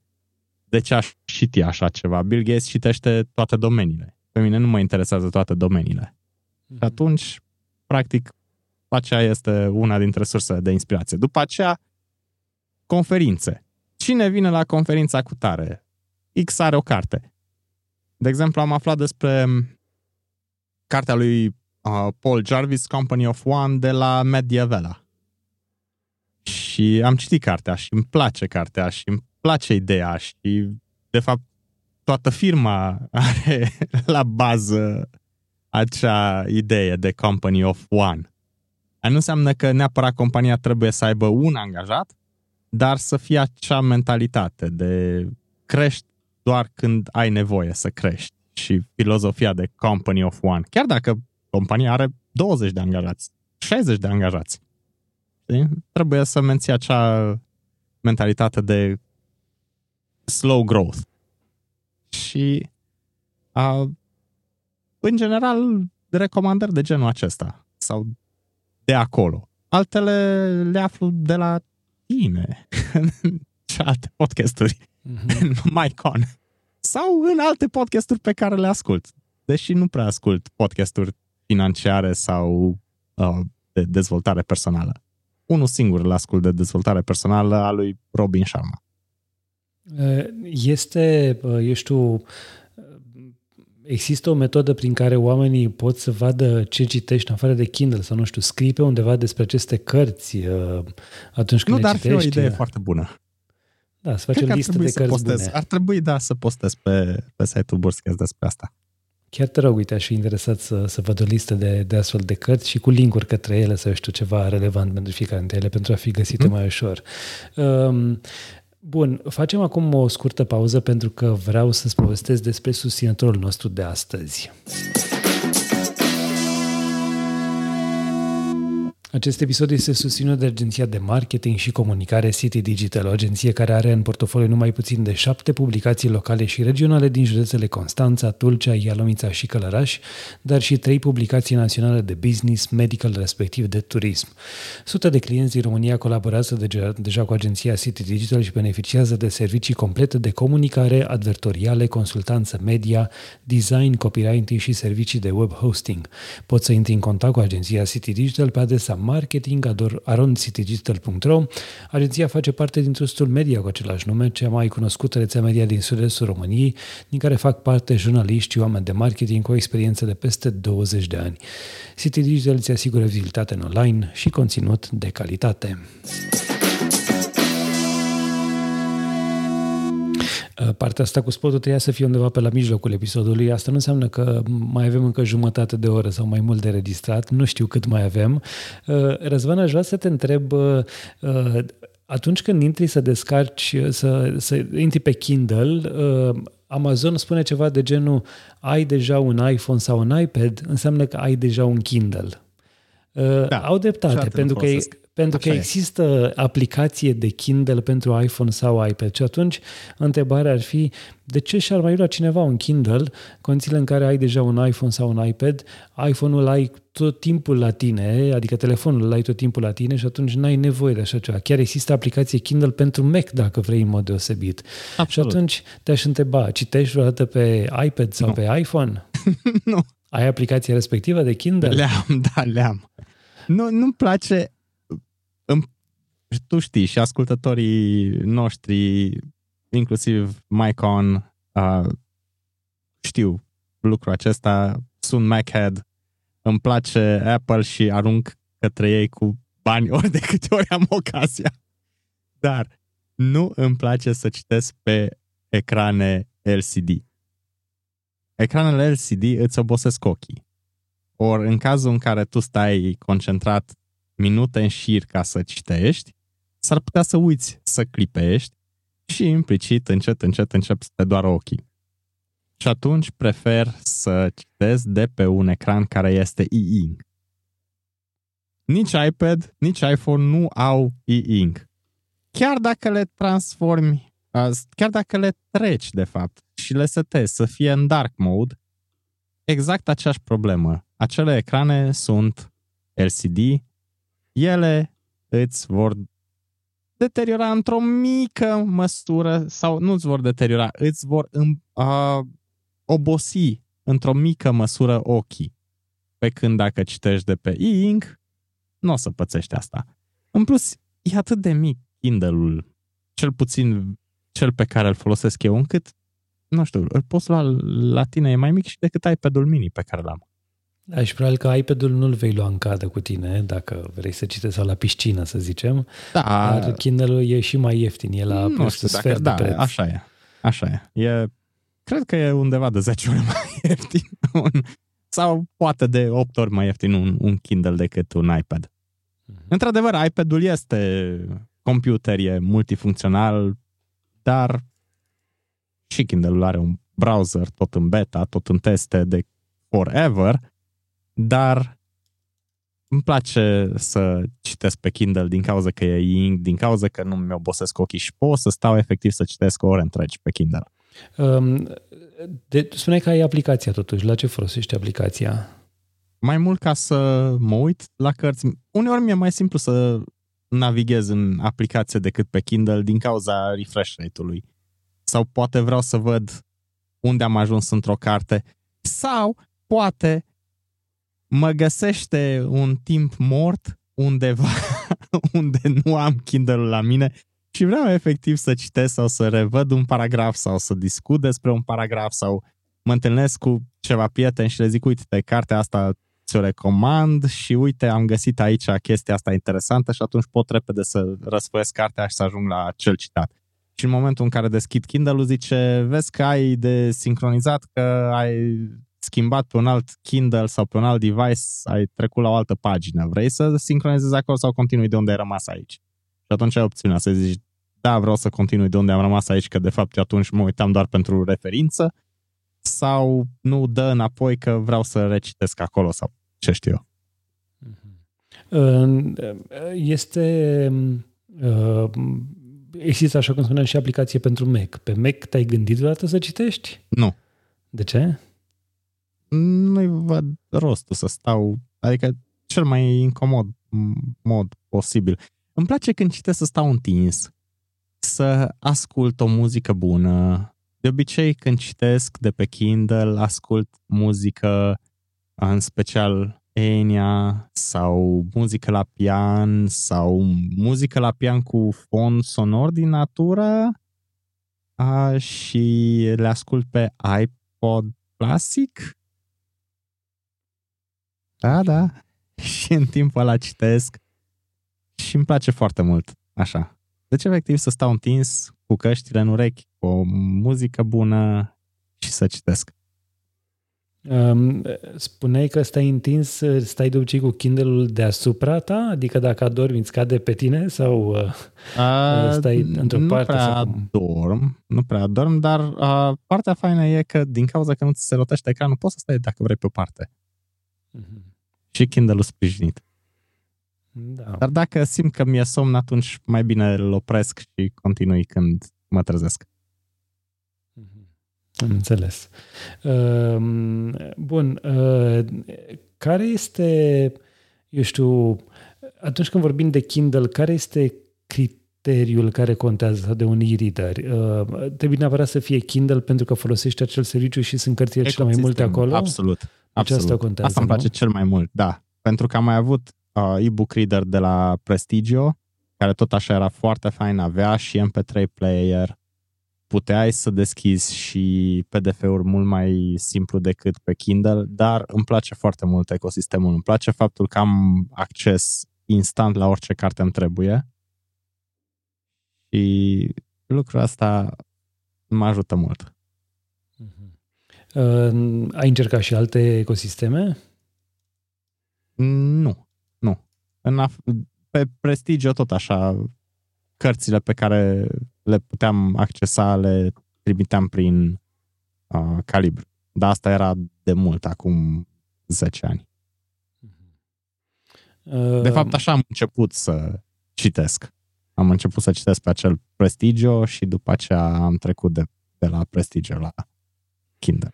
de ce aș citi așa ceva. Bill Gates citește toate domeniile pe mine nu mă interesează toate domeniile. Mm-hmm. Și atunci, practic, aceea este una dintre sursele de inspirație. După aceea, conferințe. Cine vine la conferința cu tare? X are o carte. De exemplu, am aflat despre cartea lui uh, Paul Jarvis, Company of One, de la Mediavela. Și am citit cartea și îmi place cartea și îmi place ideea și, de fapt, toată firma are la bază acea idee de company of one. Aia nu înseamnă că neapărat compania trebuie să aibă un angajat, dar să fie acea mentalitate de crești doar când ai nevoie să crești și filozofia de company of one. Chiar dacă compania are 20 de angajați, 60 de angajați. Știi? Trebuie să menții acea mentalitate de slow growth și a, în general recomandări de genul acesta sau de acolo. Altele le aflu de la tine și alte podcasturi mm-hmm. în MyCon sau în alte podcasturi pe care le ascult. Deși nu prea ascult podcasturi financiare sau uh, de dezvoltare personală. Unul singur îl ascult de dezvoltare personală a lui Robin Sharma. Este, eu știu, există o metodă prin care oamenii pot să vadă ce citești în afară de Kindle sau, nu știu, scrii pe undeva despre aceste cărți atunci când nu, le dar citești? Nu, dar fi o idee foarte bună. Da, să faci o listă de cărți postez, bune. Ar trebui, da, să postez pe, pe site-ul Burscast despre asta. Chiar te rog, uite, aș fi interesat să, să văd o listă de, de astfel de cărți și cu linkuri către ele, să știu ceva relevant pentru fiecare dintre ele, pentru a fi găsite mm. mai ușor. Um, Bun, facem acum o scurtă pauză pentru că vreau să-ți povestesc despre susținătorul nostru de astăzi. Acest episod este susținut de agenția de marketing și comunicare City Digital, o agenție care are în portofoliu numai puțin de șapte publicații locale și regionale din județele Constanța, Tulcea, Ialomița și Călăraș, dar și trei publicații naționale de business, medical, respectiv de turism. Sute de clienți din România colaborează deja, deja cu agenția City Digital și beneficiază de servicii complete de comunicare, advertoriale, consultanță media, design, copywriting și servicii de web hosting. Poți să intri în contact cu agenția City Digital pe adresa marketing.arondcitydigital.ro. Agenția face parte din trustul media cu același nume, cea mai cunoscută rețea media din sud-estul României, din care fac parte jurnaliști și oameni de marketing cu o experiență de peste 20 de ani. City Digital îți asigură vizibilitate în online și conținut de calitate. Partea asta cu spotul trebuia să fie undeva pe la mijlocul episodului. Asta nu înseamnă că mai avem încă jumătate de oră sau mai mult de registrat. Nu știu cât mai avem. Uh, Răzvan, aș vrea să te întreb uh, atunci când intri să descarci, să, să intri pe Kindle, Amazon spune ceva de genul ai deja un iPhone sau un iPad, înseamnă că ai deja un Kindle. Da, Au dreptate, pentru că pentru Așa că există e. aplicație de Kindle pentru iPhone sau iPad și atunci întrebarea ar fi de ce și-ar mai lua cineva un Kindle condițiile în care ai deja un iPhone sau un iPad, iPhone-ul îl ai tot timpul la tine, adică telefonul îl ai tot timpul la tine și atunci n-ai nevoie de așa ceva. Chiar există aplicație Kindle pentru Mac dacă vrei în mod deosebit. Absolut. Și atunci te-aș întreba, citești vreodată pe iPad sau nu. pe iPhone? nu. Ai aplicația respectivă de Kindle? Le-am, da, le-am. Nu, nu-mi place tu știi și ascultătorii noștri, inclusiv Mycon, uh, știu lucrul acesta, sunt Machead, îmi place Apple și arunc către ei cu bani ori de câte ori am ocazia. Dar nu îmi place să citesc pe ecrane LCD. Ecranele LCD îți obosesc ochii. Ori în cazul în care tu stai concentrat minute în șir ca să citești, s-ar putea să uiți să clipești și implicit, încet, încet, încep să te doară ochii. Și atunci prefer să citesc de pe un ecran care este e-ink. Nici iPad, nici iPhone nu au e-ink. Chiar dacă le transformi, chiar dacă le treci, de fapt, și le setezi să fie în dark mode, exact aceeași problemă. Acele ecrane sunt LCD, ele îți vor deteriora într-o mică măsură sau nu îți vor deteriora, îți vor uh, obosi într-o mică măsură ochii. Pe când dacă citești de pe e-ink, nu o să pățești asta. În plus, e atât de mic Kindle-ul, cel puțin cel pe care îl folosesc eu, încât, nu știu, îl poți lua la tine, e mai mic și decât iPad-ul mini pe care l-am. Da, și probabil că iPad-ul nu-l vei lua în cadă cu tine, dacă vrei să citești sau la piscină, să zicem. Da. Dar Kindle-ul e și mai ieftin, e la nu știu, dacă, sfert da, de preț. Așa e, așa e. e. Cred că e undeva de 10 ori mai ieftin. Un, sau poate de 8 ori mai ieftin un, un Kindle decât un iPad. Mm-hmm. Într-adevăr, iPad-ul este computer, e multifuncțional, dar și Kindle-ul are un browser tot în beta, tot în teste de forever, dar îmi place să citesc pe Kindle din cauza că e ink, din cauza că nu mi obosesc ochii și pot să stau efectiv să citesc ore întregi pe Kindle. Um, de, spuneai că ai aplicația totuși. La ce folosești aplicația? Mai mult ca să mă uit la cărți. Uneori mi-e mai simplu să navighez în aplicație decât pe Kindle din cauza refresh rate-ului. Sau poate vreau să văd unde am ajuns într-o carte. Sau poate mă găsește un timp mort undeva unde nu am Kindle-ul la mine și vreau efectiv să citesc sau să revăd un paragraf sau să discut despre un paragraf sau mă întâlnesc cu ceva prieteni și le zic, uite, cartea asta ți-o recomand și uite, am găsit aici chestia asta interesantă și atunci pot repede să răsfoiesc cartea și să ajung la cel citat. Și în momentul în care deschid Kindle-ul zice, vezi că ai de sincronizat, că ai schimbat pe un alt Kindle sau pe un alt device, ai trecut la o altă pagină. Vrei să sincronizezi acolo sau continui de unde ai rămas aici? Și atunci ai opțiunea să zici da, vreau să continui de unde am rămas aici, că de fapt atunci mă uitam doar pentru referință, sau nu dă înapoi că vreau să recitesc acolo sau ce știu eu. Este uh, există, așa cum spuneam, și aplicație pentru Mac. Pe Mac te-ai gândit vreodată să citești? Nu. De ce? Nu-i văd rostul să stau, adică cel mai incomod mod posibil. Îmi place când citesc să stau întins, să ascult o muzică bună. De obicei, când citesc de pe Kindle, ascult muzică, în special Enya sau muzică la pian sau muzică la pian cu fond sonor din natură a, și le ascult pe iPod Classic. Da, da. Și în timpul ăla citesc și îmi place foarte mult așa. Deci, efectiv, să stau întins cu căștile în urechi, cu o muzică bună și să citesc. Um, spuneai că stai întins, stai de obicei cu Kindle-ul deasupra ta? Adică dacă adormi, îți cade pe tine sau uh, uh, stai într-o nu parte? Nu prea sau dorm, nu prea dorm, dar uh, partea faină e că din cauza că nu ți se rotește ecranul, poți să stai dacă vrei pe o parte. Uh-huh. Și Kindle-ul sprijinit. Da. Dar dacă simt că mi-e somn, atunci mai bine îl opresc și continui când mă trezesc. Am înțeles. Ehm, bun. Ehm, care este, eu știu, atunci când vorbim de Kindle, care este criteriul care contează de un e-reader? Ehm, trebuie neapărat să fie Kindle pentru că folosești acel serviciu și sunt cărțile cele mai multe acolo? Absolut. Absolut. Asta contează, Asta îmi place nu? cel mai mult, da. Pentru că am mai avut uh, e-book reader de la Prestigio, care tot așa era foarte fain, avea și MP3 player, puteai să deschizi și PDF-uri mult mai simplu decât pe Kindle, dar îmi place foarte mult ecosistemul. Îmi place faptul că am acces instant la orice carte îmi trebuie și lucrul asta mă ajută mult. Uh, ai încercat și alte ecosisteme? Nu, nu. În af- pe Prestigio tot așa, cărțile pe care le puteam accesa, le trimiteam prin uh, calibru. Dar asta era de mult, acum 10 ani. Uh... De fapt, așa am început să citesc. Am început să citesc pe acel Prestigio și după aceea am trecut de, de la Prestigio la Kindle.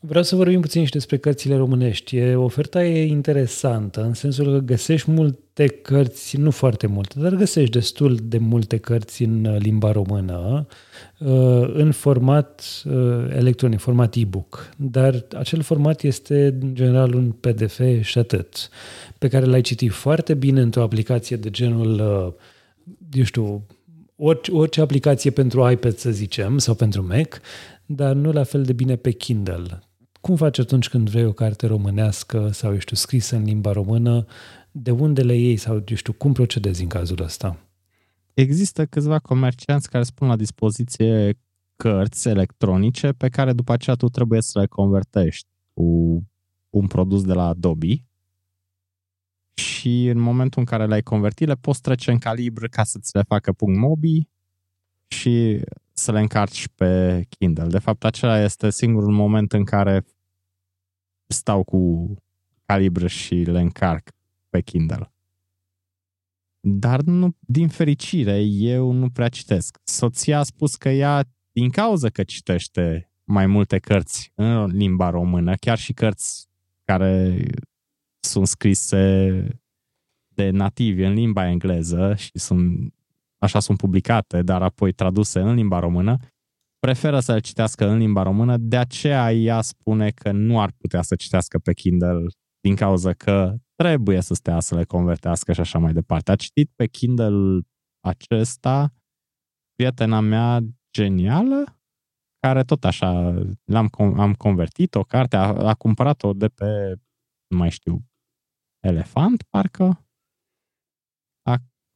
Vreau să vorbim puțin și despre cărțile românești. E, oferta e interesantă, în sensul că găsești multe cărți, nu foarte multe, dar găsești destul de multe cărți în uh, limba română, uh, în format uh, electronic, format e-book. Dar acel format este, în general, un PDF și atât, pe care l-ai citit foarte bine într-o aplicație de genul, eu știu, orice, orice aplicație pentru iPad, să zicem, sau pentru Mac, dar nu la fel de bine pe Kindle. Cum faci atunci când vrei o carte românească sau, eu știu, scrisă în limba română? De unde le iei sau, eu știu, cum procedezi în cazul ăsta? Există câțiva comercianți care spun la dispoziție cărți electronice pe care după aceea tu trebuie să le convertești cu un produs de la Adobe și în momentul în care le-ai convertit, le poți trece în calibr ca să ți le facă punct mobi și să le încarci pe Kindle. De fapt, acela este singurul moment în care stau cu calibru și le încarc pe Kindle. Dar nu, din fericire, eu nu prea citesc. Soția a spus că ea, din cauza că citește mai multe cărți în limba română, chiar și cărți care sunt scrise de nativi în limba engleză și sunt așa sunt publicate, dar apoi traduse în limba română, preferă să le citească în limba română, de aceea ea spune că nu ar putea să citească pe Kindle din cauza că trebuie să stea să le convertească și așa mai departe. A citit pe Kindle acesta prietena mea genială, care tot așa l-am am convertit o carte, a, a cumpărat-o de pe, nu mai știu, Elefant, parcă,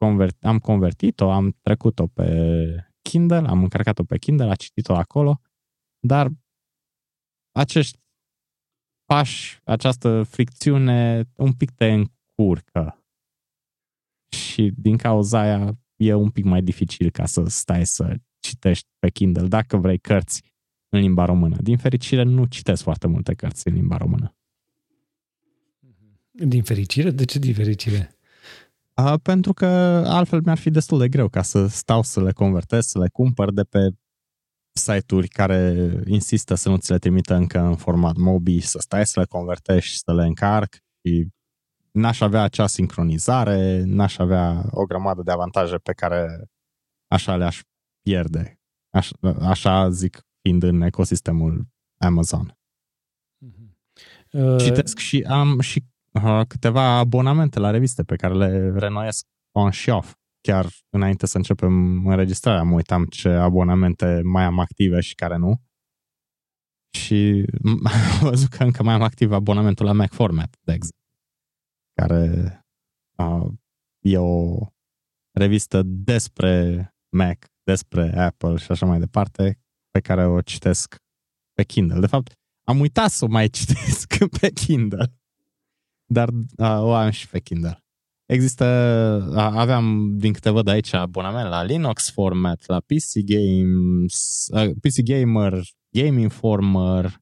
convert, am convertit-o, am trecut-o pe Kindle, am încărcat-o pe Kindle, a citit-o acolo, dar acești pași, această fricțiune un pic te încurcă. Și din cauza aia e un pic mai dificil ca să stai să citești pe Kindle dacă vrei cărți în limba română. Din fericire, nu citesc foarte multe cărți în limba română. Din fericire? De ce din fericire? Uh, pentru că altfel mi-ar fi destul de greu ca să stau să le convertez, să le cumpăr de pe site-uri care insistă să nu ți le trimită încă în format Mobi, să stai să le convertești, să le încarc și n-aș avea acea sincronizare, n-aș avea o grămadă de avantaje pe care așa le-aș pierde. Așa, așa zic, fiind în ecosistemul Amazon. Uh, Citesc și am și uh, câteva abonamente la reviste pe care le renoiesc on și off. Chiar înainte să începem înregistrarea, mă uitam ce abonamente mai am active și care nu. Și am văzut că încă mai am activ abonamentul la Mac Format, de exemplu care uh, e o revistă despre Mac, despre Apple și așa mai departe, pe care o citesc pe Kindle. De fapt, am uitat să o mai citesc pe Kindle, dar uh, o am și pe Kindle. Există, uh, aveam din câte văd aici abonament la Linux Format, la PC Games, uh, PC Gamer, Game Informer,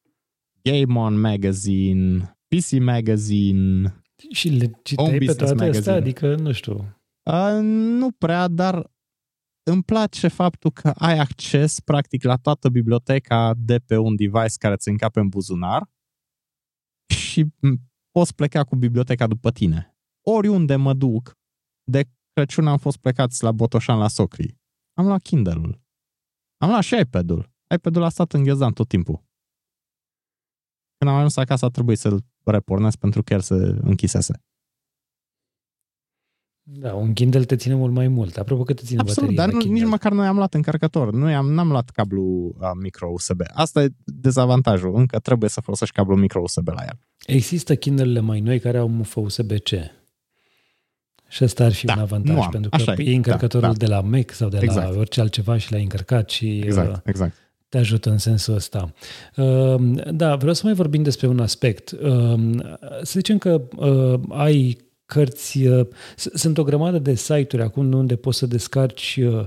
Game On Magazine, PC Magazine, și le citai pe toate magazine. astea? Adică, nu știu. Uh, nu prea, dar îmi place faptul că ai acces practic la toată biblioteca de pe un device care ți încape în buzunar și poți pleca cu biblioteca după tine. Oriunde mă duc, de Crăciun am fost plecați la Botoșan la Socri. Am luat Kindle-ul. Am luat și iPad-ul. iPad-ul a stat în ghiozdan tot timpul. Când am ajuns acasă a trebuit să-l repornesc pentru că el se închisese. Da, un Kindle te ține mult mai mult. Apropo că te ține Absolut, dar nu, nici măcar noi am luat încărcător. Noi am, n-am luat cablu uh, micro USB. Asta e dezavantajul. Încă trebuie să folosești cablu micro USB la el. Există Kindle-le mai noi care au mufă USB-C. Și ăsta ar fi da, un avantaj, pentru că e încărcătorul da, da. de la Mac sau de exact. la orice altceva și l-ai încărcat și exact, uh, exact te ajută în sensul ăsta. Ehm, da, vreau să mai vorbim despre un aspect. Ehm, să zicem că uh, ai cărți, uh, sunt o grămadă de site-uri acum unde poți să descarci uh,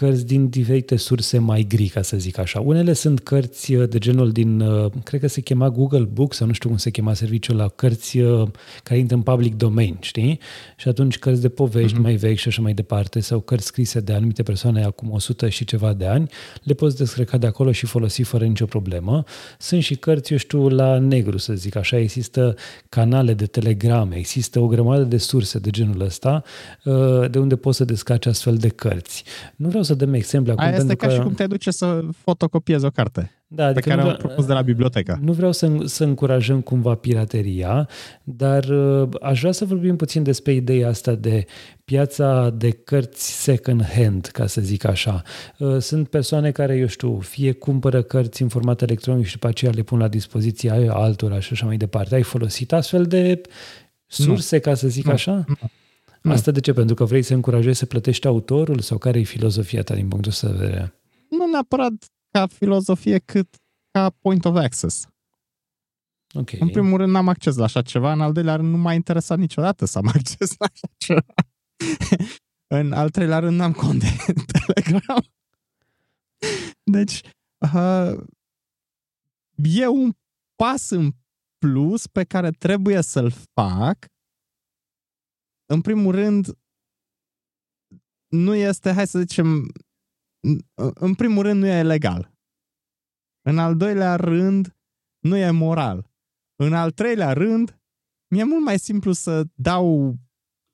cărți din diferite surse mai gri, ca să zic așa. Unele sunt cărți uh, de genul din, uh, cred că se chema Google Books, sau nu știu cum se chema serviciul la cărți uh, care intră în public domain, știi? Și atunci cărți de povești uh-huh. mai vechi și așa mai departe, sau cărți scrise de anumite persoane acum 100 și ceva de ani, le poți descărca de acolo și folosi fără nicio problemă. Sunt și cărți, eu știu, la negru, să zic așa, există canale de telegrame, există o grămadă de surse de genul ăsta, de unde poți să descarci astfel de cărți. Nu vreau să să dăm exemple acum. Aia este ca că... și cum te duce să fotocopiezi o carte da, adică pe care am propus de la bibliotecă. Nu vreau să, să încurajăm cumva pirateria, dar uh, aș vrea să vorbim puțin despre ideea asta de piața de cărți second hand, ca să zic așa. Uh, sunt persoane care, eu știu, fie cumpără cărți în format electronic și după aceea le pun la dispoziția altora și așa mai departe. Ai folosit astfel de surse, nu. ca să zic nu. așa? Nu. Mm. Asta de ce? Pentru că vrei să încurajezi să plătești autorul sau care e filozofia ta din punctul ăsta de vedere? Nu neapărat ca filozofie, cât ca point of access. Okay. În primul rând n-am acces la așa ceva, în al doilea rând nu m-a interesat niciodată să am acces la așa ceva. în al treilea rând n-am cont de Telegram. Deci, uh, e un pas în plus pe care trebuie să-l fac în primul rând, nu este, hai să zicem, în primul rând nu e legal. În al doilea rând, nu e moral. În al treilea rând, mi-e mult mai simplu să dau,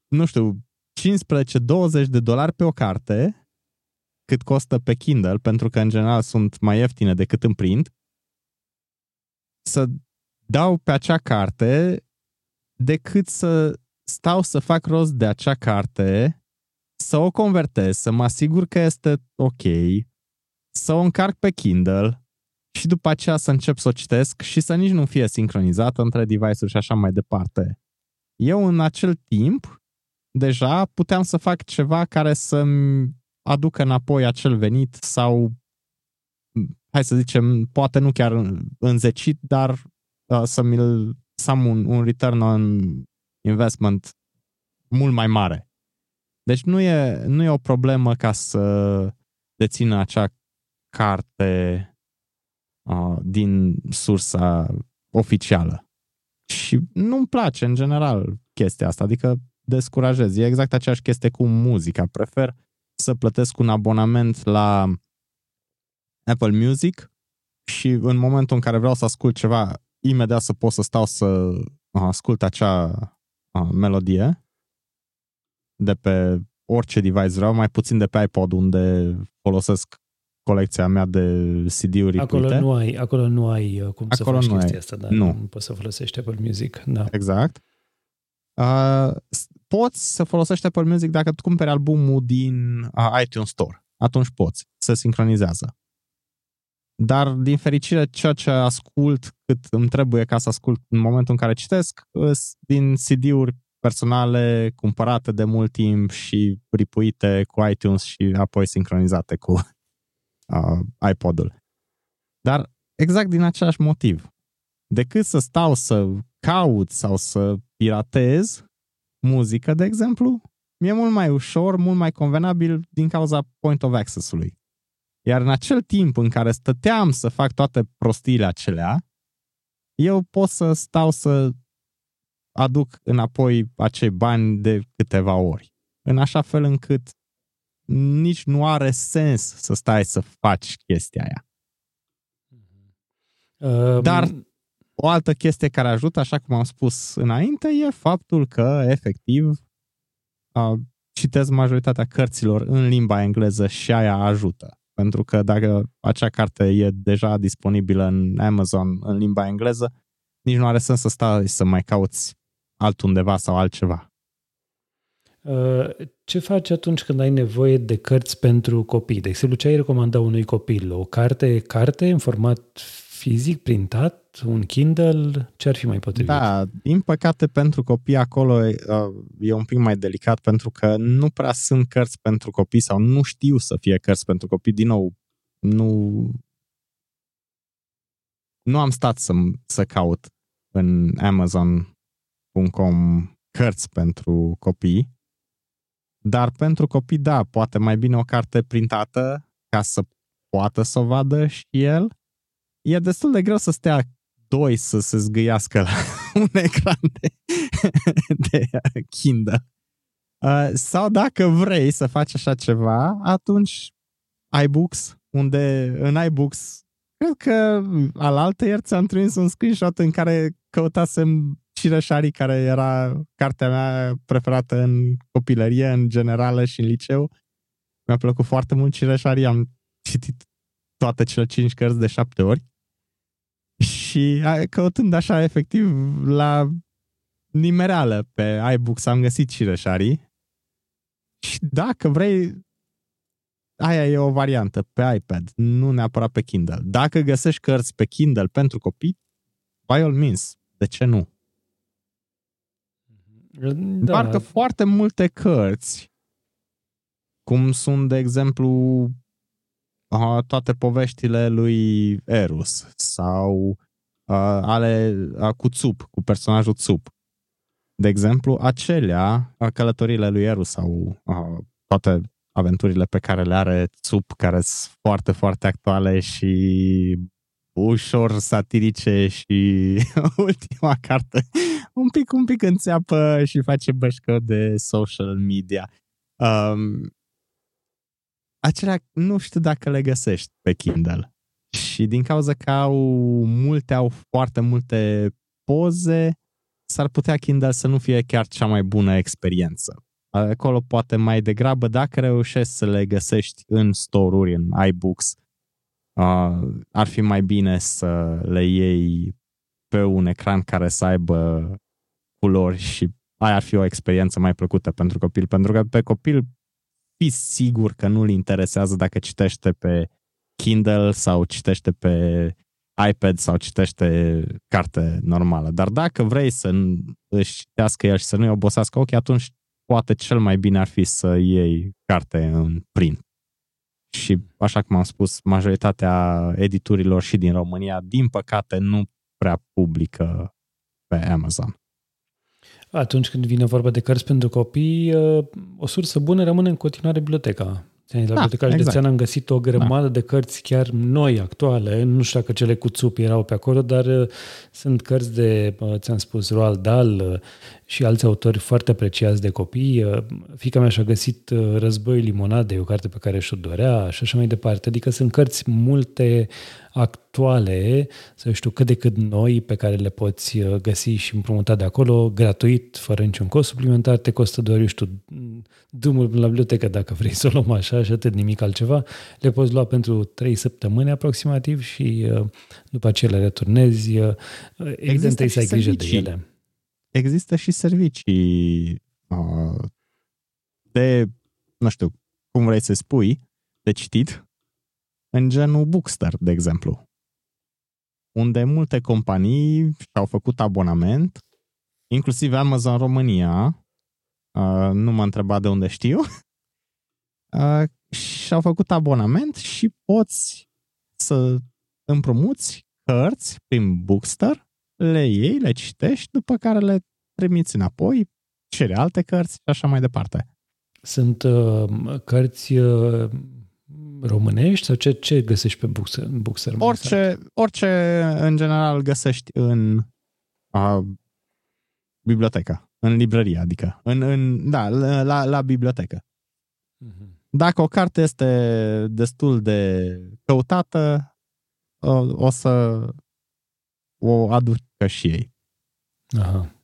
nu știu, 15-20 de dolari pe o carte, cât costă pe Kindle, pentru că în general sunt mai ieftine decât în print, să dau pe acea carte decât să stau să fac rost de acea carte, să o convertez, să mă asigur că este ok, să o încarc pe Kindle și după aceea să încep să o citesc și să nici nu fie sincronizată între device-uri și așa mai departe. Eu în acel timp deja puteam să fac ceva care să-mi aducă înapoi acel venit sau hai să zicem, poate nu chiar înzecit, dar uh, să mi să am un, un return on investment mult mai mare. Deci nu e, nu e o problemă ca să dețină acea carte uh, din sursa oficială. Și nu-mi place în general chestia asta, adică descurajez. E exact aceeași chestie cu muzica. Prefer să plătesc un abonament la Apple Music și în momentul în care vreau să ascult ceva, imediat să pot să stau să ascult acea melodie de pe orice device vreau, mai puțin de pe iPod unde folosesc colecția mea de CD-uri acolo puite. nu ai, acolo nu ai uh, cum acolo să faci chestia ai. asta, dar nu. nu poți să folosești Apple Music. Da. Exact. Uh, poți să folosești Apple Music dacă tu cumperi albumul din uh, iTunes Store. Atunci poți, se sincronizează. Dar, din fericire, ceea ce ascult cât îmi trebuie ca să ascult în momentul în care citesc, din CD-uri personale cumpărate de mult timp și ripuite cu iTunes și apoi sincronizate cu uh, iPod-ul. Dar exact din același motiv. Decât să stau să caut sau să piratez muzică, de exemplu, mi-e mult mai ușor, mult mai convenabil din cauza point of access-ului. Iar în acel timp în care stăteam să fac toate prostiile acelea, eu pot să stau să aduc înapoi acei bani de câteva ori. În așa fel încât nici nu are sens să stai să faci chestia aia. Um... Dar o altă chestie care ajută, așa cum am spus înainte, e faptul că, efectiv, citesc majoritatea cărților în limba engleză și aia ajută. Pentru că dacă acea carte e deja disponibilă în Amazon în limba engleză, nici nu are sens să stai să mai cauți altundeva sau altceva. Uh, ce faci atunci când ai nevoie de cărți pentru copii? De exemplu, ce ai recomanda unui copil? O carte, carte în format fizic, printat, un Kindle? Ce ar fi mai potrivit? Da, din păcate pentru copii acolo uh, e un pic mai delicat pentru că nu prea sunt cărți pentru copii sau nu știu să fie cărți pentru copii. Din nou, nu, nu am stat să, să caut în Amazon.com cărți pentru copii, dar pentru copii, da, poate mai bine o carte printată ca să poată să o vadă și el. E destul de greu să stea doi să se zgâiască la un ecran de, de Kindle. Uh, sau dacă vrei să faci așa ceva, atunci iBooks, unde în iBooks, cred că al altă ieri ți-am trimis un screenshot în care căutasem Cireșarii, care era cartea mea preferată în copilărie, în generală și în liceu. Mi-a plăcut foarte mult Cireșarii, am citit toate cele cinci cărți de șapte ori. Și căutând așa, efectiv, la nimereală pe iBooks am găsit Cireșarii. Și dacă vrei, aia e o variantă pe iPad, nu neapărat pe Kindle. Dacă găsești cărți pe Kindle pentru copii, by all means, de ce nu? Da. Parcă foarte multe cărți, cum sunt, de exemplu, toate poveștile lui Erus sau ale cu Țup, cu personajul Țup. De exemplu, acelea, călătoriile lui Erus sau toate aventurile pe care le are Țup, care sunt foarte, foarte actuale și ușor satirice și ultima carte un pic, un pic înțeapă și face bășcă de social media. Um, acelea nu știu dacă le găsești pe Kindle. Și din cauza că au multe, au foarte multe poze, s-ar putea Kindle să nu fie chiar cea mai bună experiență. Acolo poate mai degrabă, dacă reușești să le găsești în store-uri, în iBooks, uh, ar fi mai bine să le iei pe un ecran care să aibă culori și aia ar fi o experiență mai plăcută pentru copil, pentru că pe copil fi sigur că nu-l interesează dacă citește pe Kindle sau citește pe iPad sau citește carte normală. Dar dacă vrei să își citească el și să nu-i obosească ochii, atunci poate cel mai bine ar fi să iei carte în print. Și așa cum am spus, majoritatea editurilor și din România, din păcate, nu prea publică pe Amazon. Atunci când vine vorba de cărți pentru copii, uh, o sursă bună rămâne în continuare biblioteca. La da, Biblioteca exact. Județeană am găsit o grămadă da. de cărți chiar noi, actuale. Nu știu dacă cele cu țupi erau pe acolo, dar uh, sunt cărți de, uh, ți-am spus, Roald Dahl și alți autori foarte apreciați de copii. Fica mea și-a găsit Războiul Limonade, o carte pe care și-o dorea și așa mai departe. Adică sunt cărți multe actuale, să știu, cât de cât noi, pe care le poți uh, găsi și împrumuta de acolo, gratuit, fără niciun cost suplimentar, te costă doar, eu știu, drumul la bibliotecă, dacă vrei să o luăm așa și atât, nimic altceva. Le poți lua pentru 3 săptămâni aproximativ și uh, după aceea le returnezi. Uh, evident, trebuie să ai grijă de ele. Există și servicii de, nu știu, cum vrei să spui, de citit, în genul Bookster, de exemplu, unde multe companii și-au făcut abonament, inclusiv Amazon România, uh, nu m-a întrebat de unde știu, uh, și-au făcut abonament și poți să împrumuți cărți prin Bookster, le iei, le citești, după care le trimiți înapoi, cere alte cărți și așa mai departe. Sunt uh, cărți uh, românești sau ce, ce găsești pe Bookser? Bookser orice, orice, în general, găsești în a, biblioteca, în librărie, adică, în, în, da, la, la bibliotecă. Uh-huh. Dacă o carte este destul de căutată, o, o să o aducă și ei. Aha.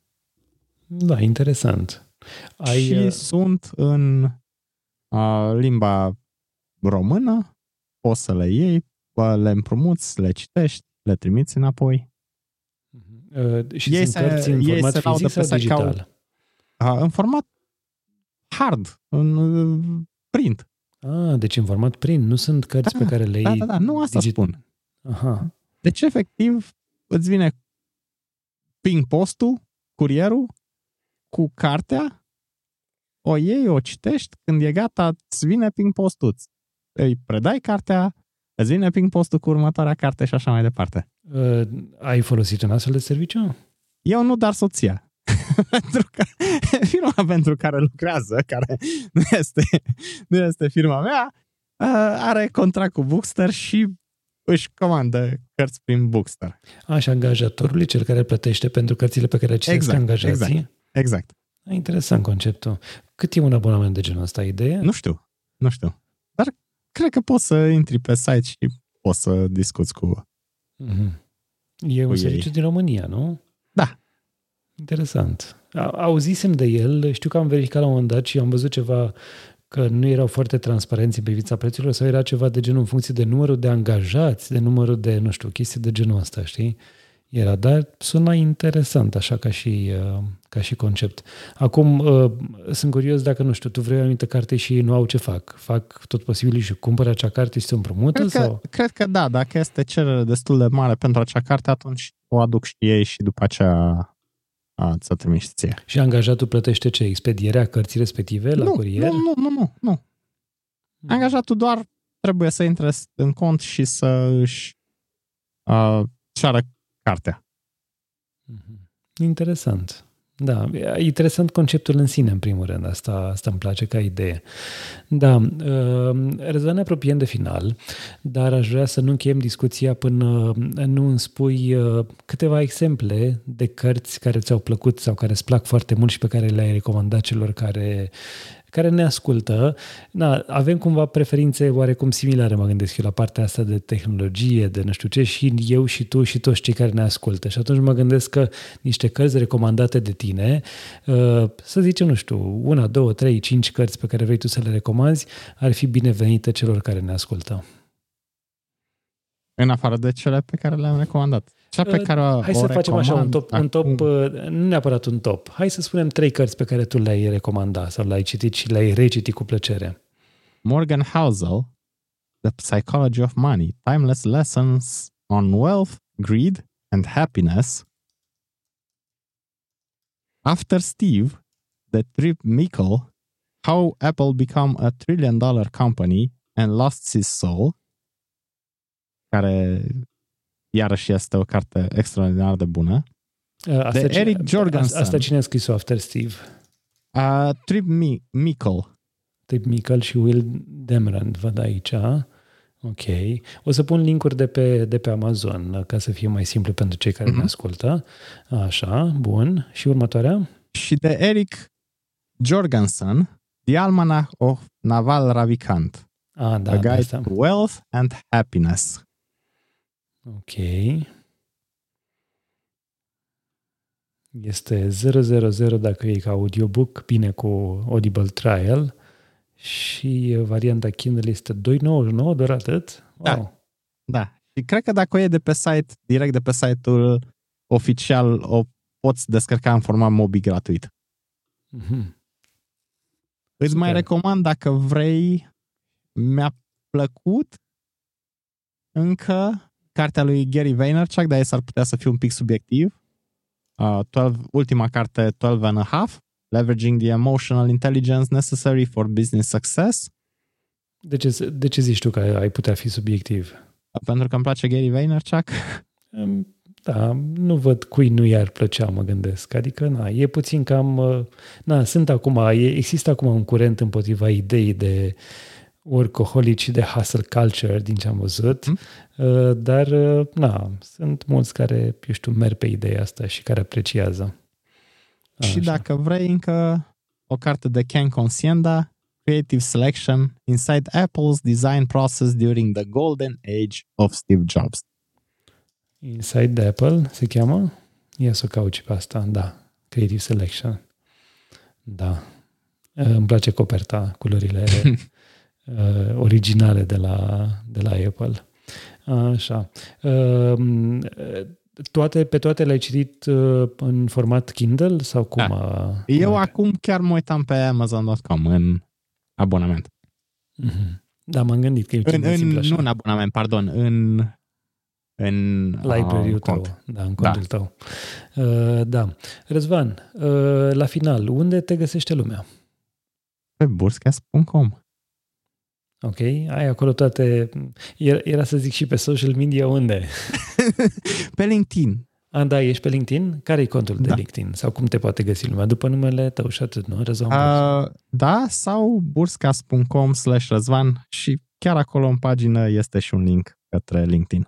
Da, interesant. Ai, și uh... sunt în uh, limba română, poți să le iei, le împrumuți, le citești, le trimiți înapoi. Uh, și ei sunt se, cărți în format fizic sau digital? Au, uh, în format hard, în uh, print. Ah, deci în format print, nu sunt cărți da, pe care le da, iei... Da, da, nu asta digit... spun. Aha. Deci, efectiv, îți vine ping postul, curierul, cu cartea, o iei, o citești, când e gata, îți vine ping postul, îi predai cartea, îți vine ping postul cu următoarea carte și așa mai departe. Uh, ai folosit un astfel de serviciu? Eu nu, dar soția. pentru că firma pentru care lucrează, care nu este, nu este firma mea, uh, are contract cu Bookster și își comandă cărți prin Bookster. Așa, angajatorului, cel care plătește pentru cărțile pe care le citesc exact, angajații? Exact, exact. Interesant conceptul. Cât e un abonament de genul ăsta? Idee? Nu știu, nu știu. Dar cred că poți să intri pe site și poți să discuți cu mm-hmm. E un serviciu din România, nu? Da. Interesant. Auzisem de el, știu că am verificat la un moment dat și am văzut ceva că nu erau foarte transparenți în privința prețurilor sau era ceva de genul în funcție de numărul de angajați, de numărul de, nu știu, chestii de genul ăsta, știi? era, dar suna interesant așa ca și, uh, ca și concept. Acum, uh, sunt curios dacă, nu știu, tu vrei o anumită carte și ei nu au ce fac. Fac tot posibil și cumpără acea carte și se împrumută? Cred, sau? Că, cred că da, dacă este cerere destul de mare pentru acea carte, atunci o aduc și ei și după aceea a, ți-o trimiși ție. Și angajatul plătește ce? Expedierea cărții respective la nu, curier? Nu, nu, nu, nu, nu. Angajatul doar trebuie să intre în cont și să își uh, ceară cartea. Mhm. Interesant. Da, e interesant conceptul în sine, în primul rând. Asta, asta îmi place ca idee. Da, uh, Răzvan ne apropiem de final, dar aș vrea să nu încheiem discuția până nu îmi spui uh, câteva exemple de cărți care ți-au plăcut sau care îți plac foarte mult și pe care le-ai recomandat celor care care ne ascultă, na, avem cumva preferințe oarecum similare, mă gândesc eu, la partea asta de tehnologie, de nu știu ce, și eu și tu și toți cei care ne ascultă. Și atunci mă gândesc că niște cărți recomandate de tine, uh, să zicem, nu știu, una, două, trei, cinci cărți pe care vrei tu să le recomanzi, ar fi binevenite celor care ne ascultă. În afară de cele pe care le-am recomandat. Cea pe uh, care o, Hai să facem așa un top, un top uh, nu neapărat un top. Hai să spunem trei cărți pe care tu le-ai recomandat sau le-ai citit și le-ai recitit cu plăcere. Morgan Housel, The Psychology of Money, Timeless Lessons on Wealth, Greed and Happiness. After Steve, The Trip Mickle, How Apple Become a Trillion Dollar Company and Lost His Soul, care iarăși este o carte extraordinar de bună. Asta de Eric Jorgensen. Asta cine a scris-o after Steve? Uh, Trip Mickle. Trip Mickle și Will Demrand, văd aici. Ok. O să pun linkuri de pe, de pe Amazon ca să fie mai simplu pentru cei care mm-hmm. ne mhm. ascultă. Așa, bun. Și următoarea? Și de Eric Jorgensen, The Almanach of Naval Ravikant. Ah, da, A Guide asta. to Wealth and Happiness. Ok. Este 000 dacă e ca audiobook, bine cu Audible Trial și varianta Kindle este 2,99 doar atât? Da. Wow. Da. da. Și cred că dacă o e de pe site, direct de pe site-ul oficial, o poți descărca în format mobi gratuit. Mm-hmm. Îți Super. mai recomand dacă vrei, mi-a plăcut încă cartea lui Gary Vaynerchuk, dar s-ar putea să fie un pic subiectiv. Uh, 12, ultima carte, 12 and a half, Leveraging the Emotional Intelligence Necessary for Business Success. De ce, de ce zici tu că ai putea fi subiectiv? Pentru că îmi place Gary Vaynerchuk. Da, nu văd cui nu i-ar plăcea, mă gândesc. Adică, na, e puțin cam... Uh, na, sunt acum, există acum un curent împotriva ideii de workaholic și de hustle culture, din ce am văzut, mm. dar, uh, na, sunt mulți care, eu știu, merg pe ideea asta și care apreciază. Așa. Și dacă vrei încă o carte de Ken Conscienda, Creative Selection Inside Apple's Design Process During the Golden Age of Steve Jobs. Inside the Apple se cheamă? Ia să o caut și pe asta, da. Creative Selection. Da. Îmi place coperta, culorile uh, originale de la, de la Apple. Așa. Uh, toate, pe toate le-ai citit uh, în format Kindle sau cum? Da. A, Eu cum acum chiar mă uitam pe Amazon.com în abonament. Mm-hmm. Da, m-am gândit că e în, în, Nu în abonament, pardon, în în library-ul uh, tău, da, în contul da. tău. Uh, da. Răzvan, uh, la final, unde te găsește lumea? Pe burscast.com Ok, ai acolo toate... Era să zic și pe social media unde? pe LinkedIn. A, da, ești pe LinkedIn? Care e contul da. de LinkedIn? Sau cum te poate găsi lumea? După numele tău și atât, nu? Răzvan uh, Da, sau burscas.com slash răzvan și chiar acolo în pagină este și un link către LinkedIn.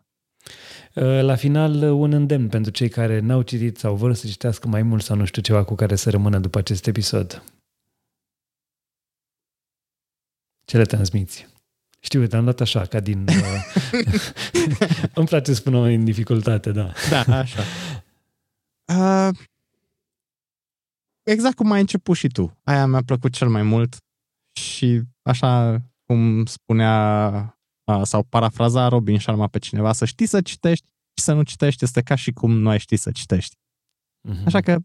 Uh, la final, un îndemn pentru cei care n-au citit sau vor să citească mai mult sau nu știu ceva cu care să rămână după acest episod. Ce le transmiți? Știu, te-am dat așa, ca din... Uh, îmi place să spun în dificultate, da. Da, așa. Uh, exact cum ai început și tu. Aia mi-a plăcut cel mai mult și așa cum spunea sau parafraza Robin Sharma pe cineva, să știi să citești și să nu citești este ca și cum nu ai ști să citești. Uh-huh. Așa că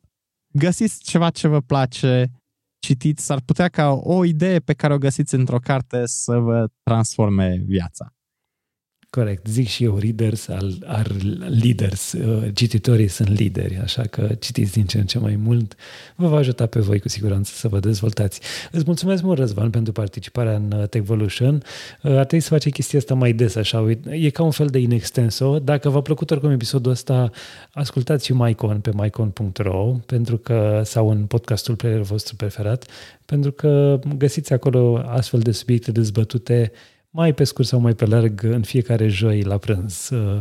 găsiți ceva ce vă place, citiți, s-ar putea ca o idee pe care o găsiți într-o carte să vă transforme viața. Corect, zic și eu, readers al, al leaders, uh, cititorii sunt lideri, așa că citiți din ce în ce mai mult, vă va ajuta pe voi cu siguranță să vă dezvoltați. Îți mulțumesc mult, Răzvan, pentru participarea în uh, Techvolution. Uh, ar trebui să facem chestia asta mai des, așa, e ca un fel de inextenso. Dacă v-a plăcut oricum episodul ăsta, ascultați și MyCon pe mycon.ro pentru că, sau în podcastul player vostru preferat, pentru că găsiți acolo astfel de subiecte dezbătute mai pe scurt sau mai pe larg în fiecare joi la prânz, uh,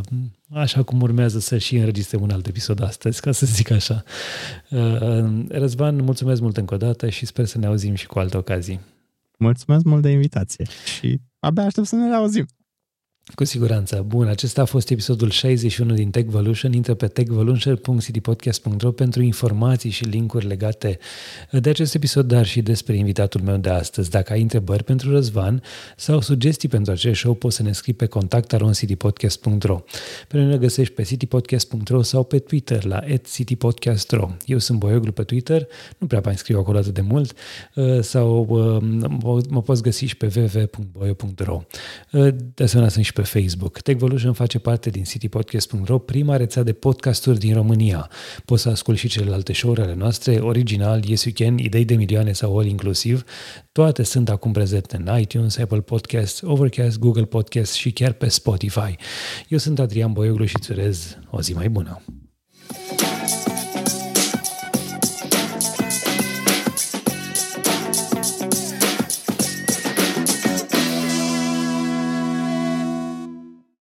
așa cum urmează să și înregistrăm un alt episod astăzi, ca să zic așa. Uh, Răzvan, mulțumesc mult încă o dată și sper să ne auzim și cu alte ocazii. Mulțumesc mult de invitație și abia aștept să ne auzim. Cu siguranță. Bun, acesta a fost episodul 61 din Techvolution. Intră pe techvolution.citypodcast.ro pentru informații și linkuri legate de acest episod, dar și despre invitatul meu de astăzi. Dacă ai întrebări pentru Răzvan sau sugestii pentru acest show, poți să ne scrii pe contactaroncitypodcast.ro. Pe noi ne găsești pe citypodcast.ro sau pe Twitter la citypodcast.ro. Eu sunt Boioglu pe Twitter, nu prea mai scriu acolo atât de mult, uh, sau uh, mă poți găsi și pe www.boio.ro. Uh, de asemenea, sunt și pe pe Facebook. Techvolution face parte din citypodcast.ro, prima rețea de podcasturi din România. Poți să asculti și celelalte show-uri ale noastre, original, Yes You Can, Idei de milioane sau All Inclusiv. Toate sunt acum prezente în iTunes, Apple Podcasts, Overcast, Google Podcasts și chiar pe Spotify. Eu sunt Adrian Boioglu și îți urez o zi mai bună.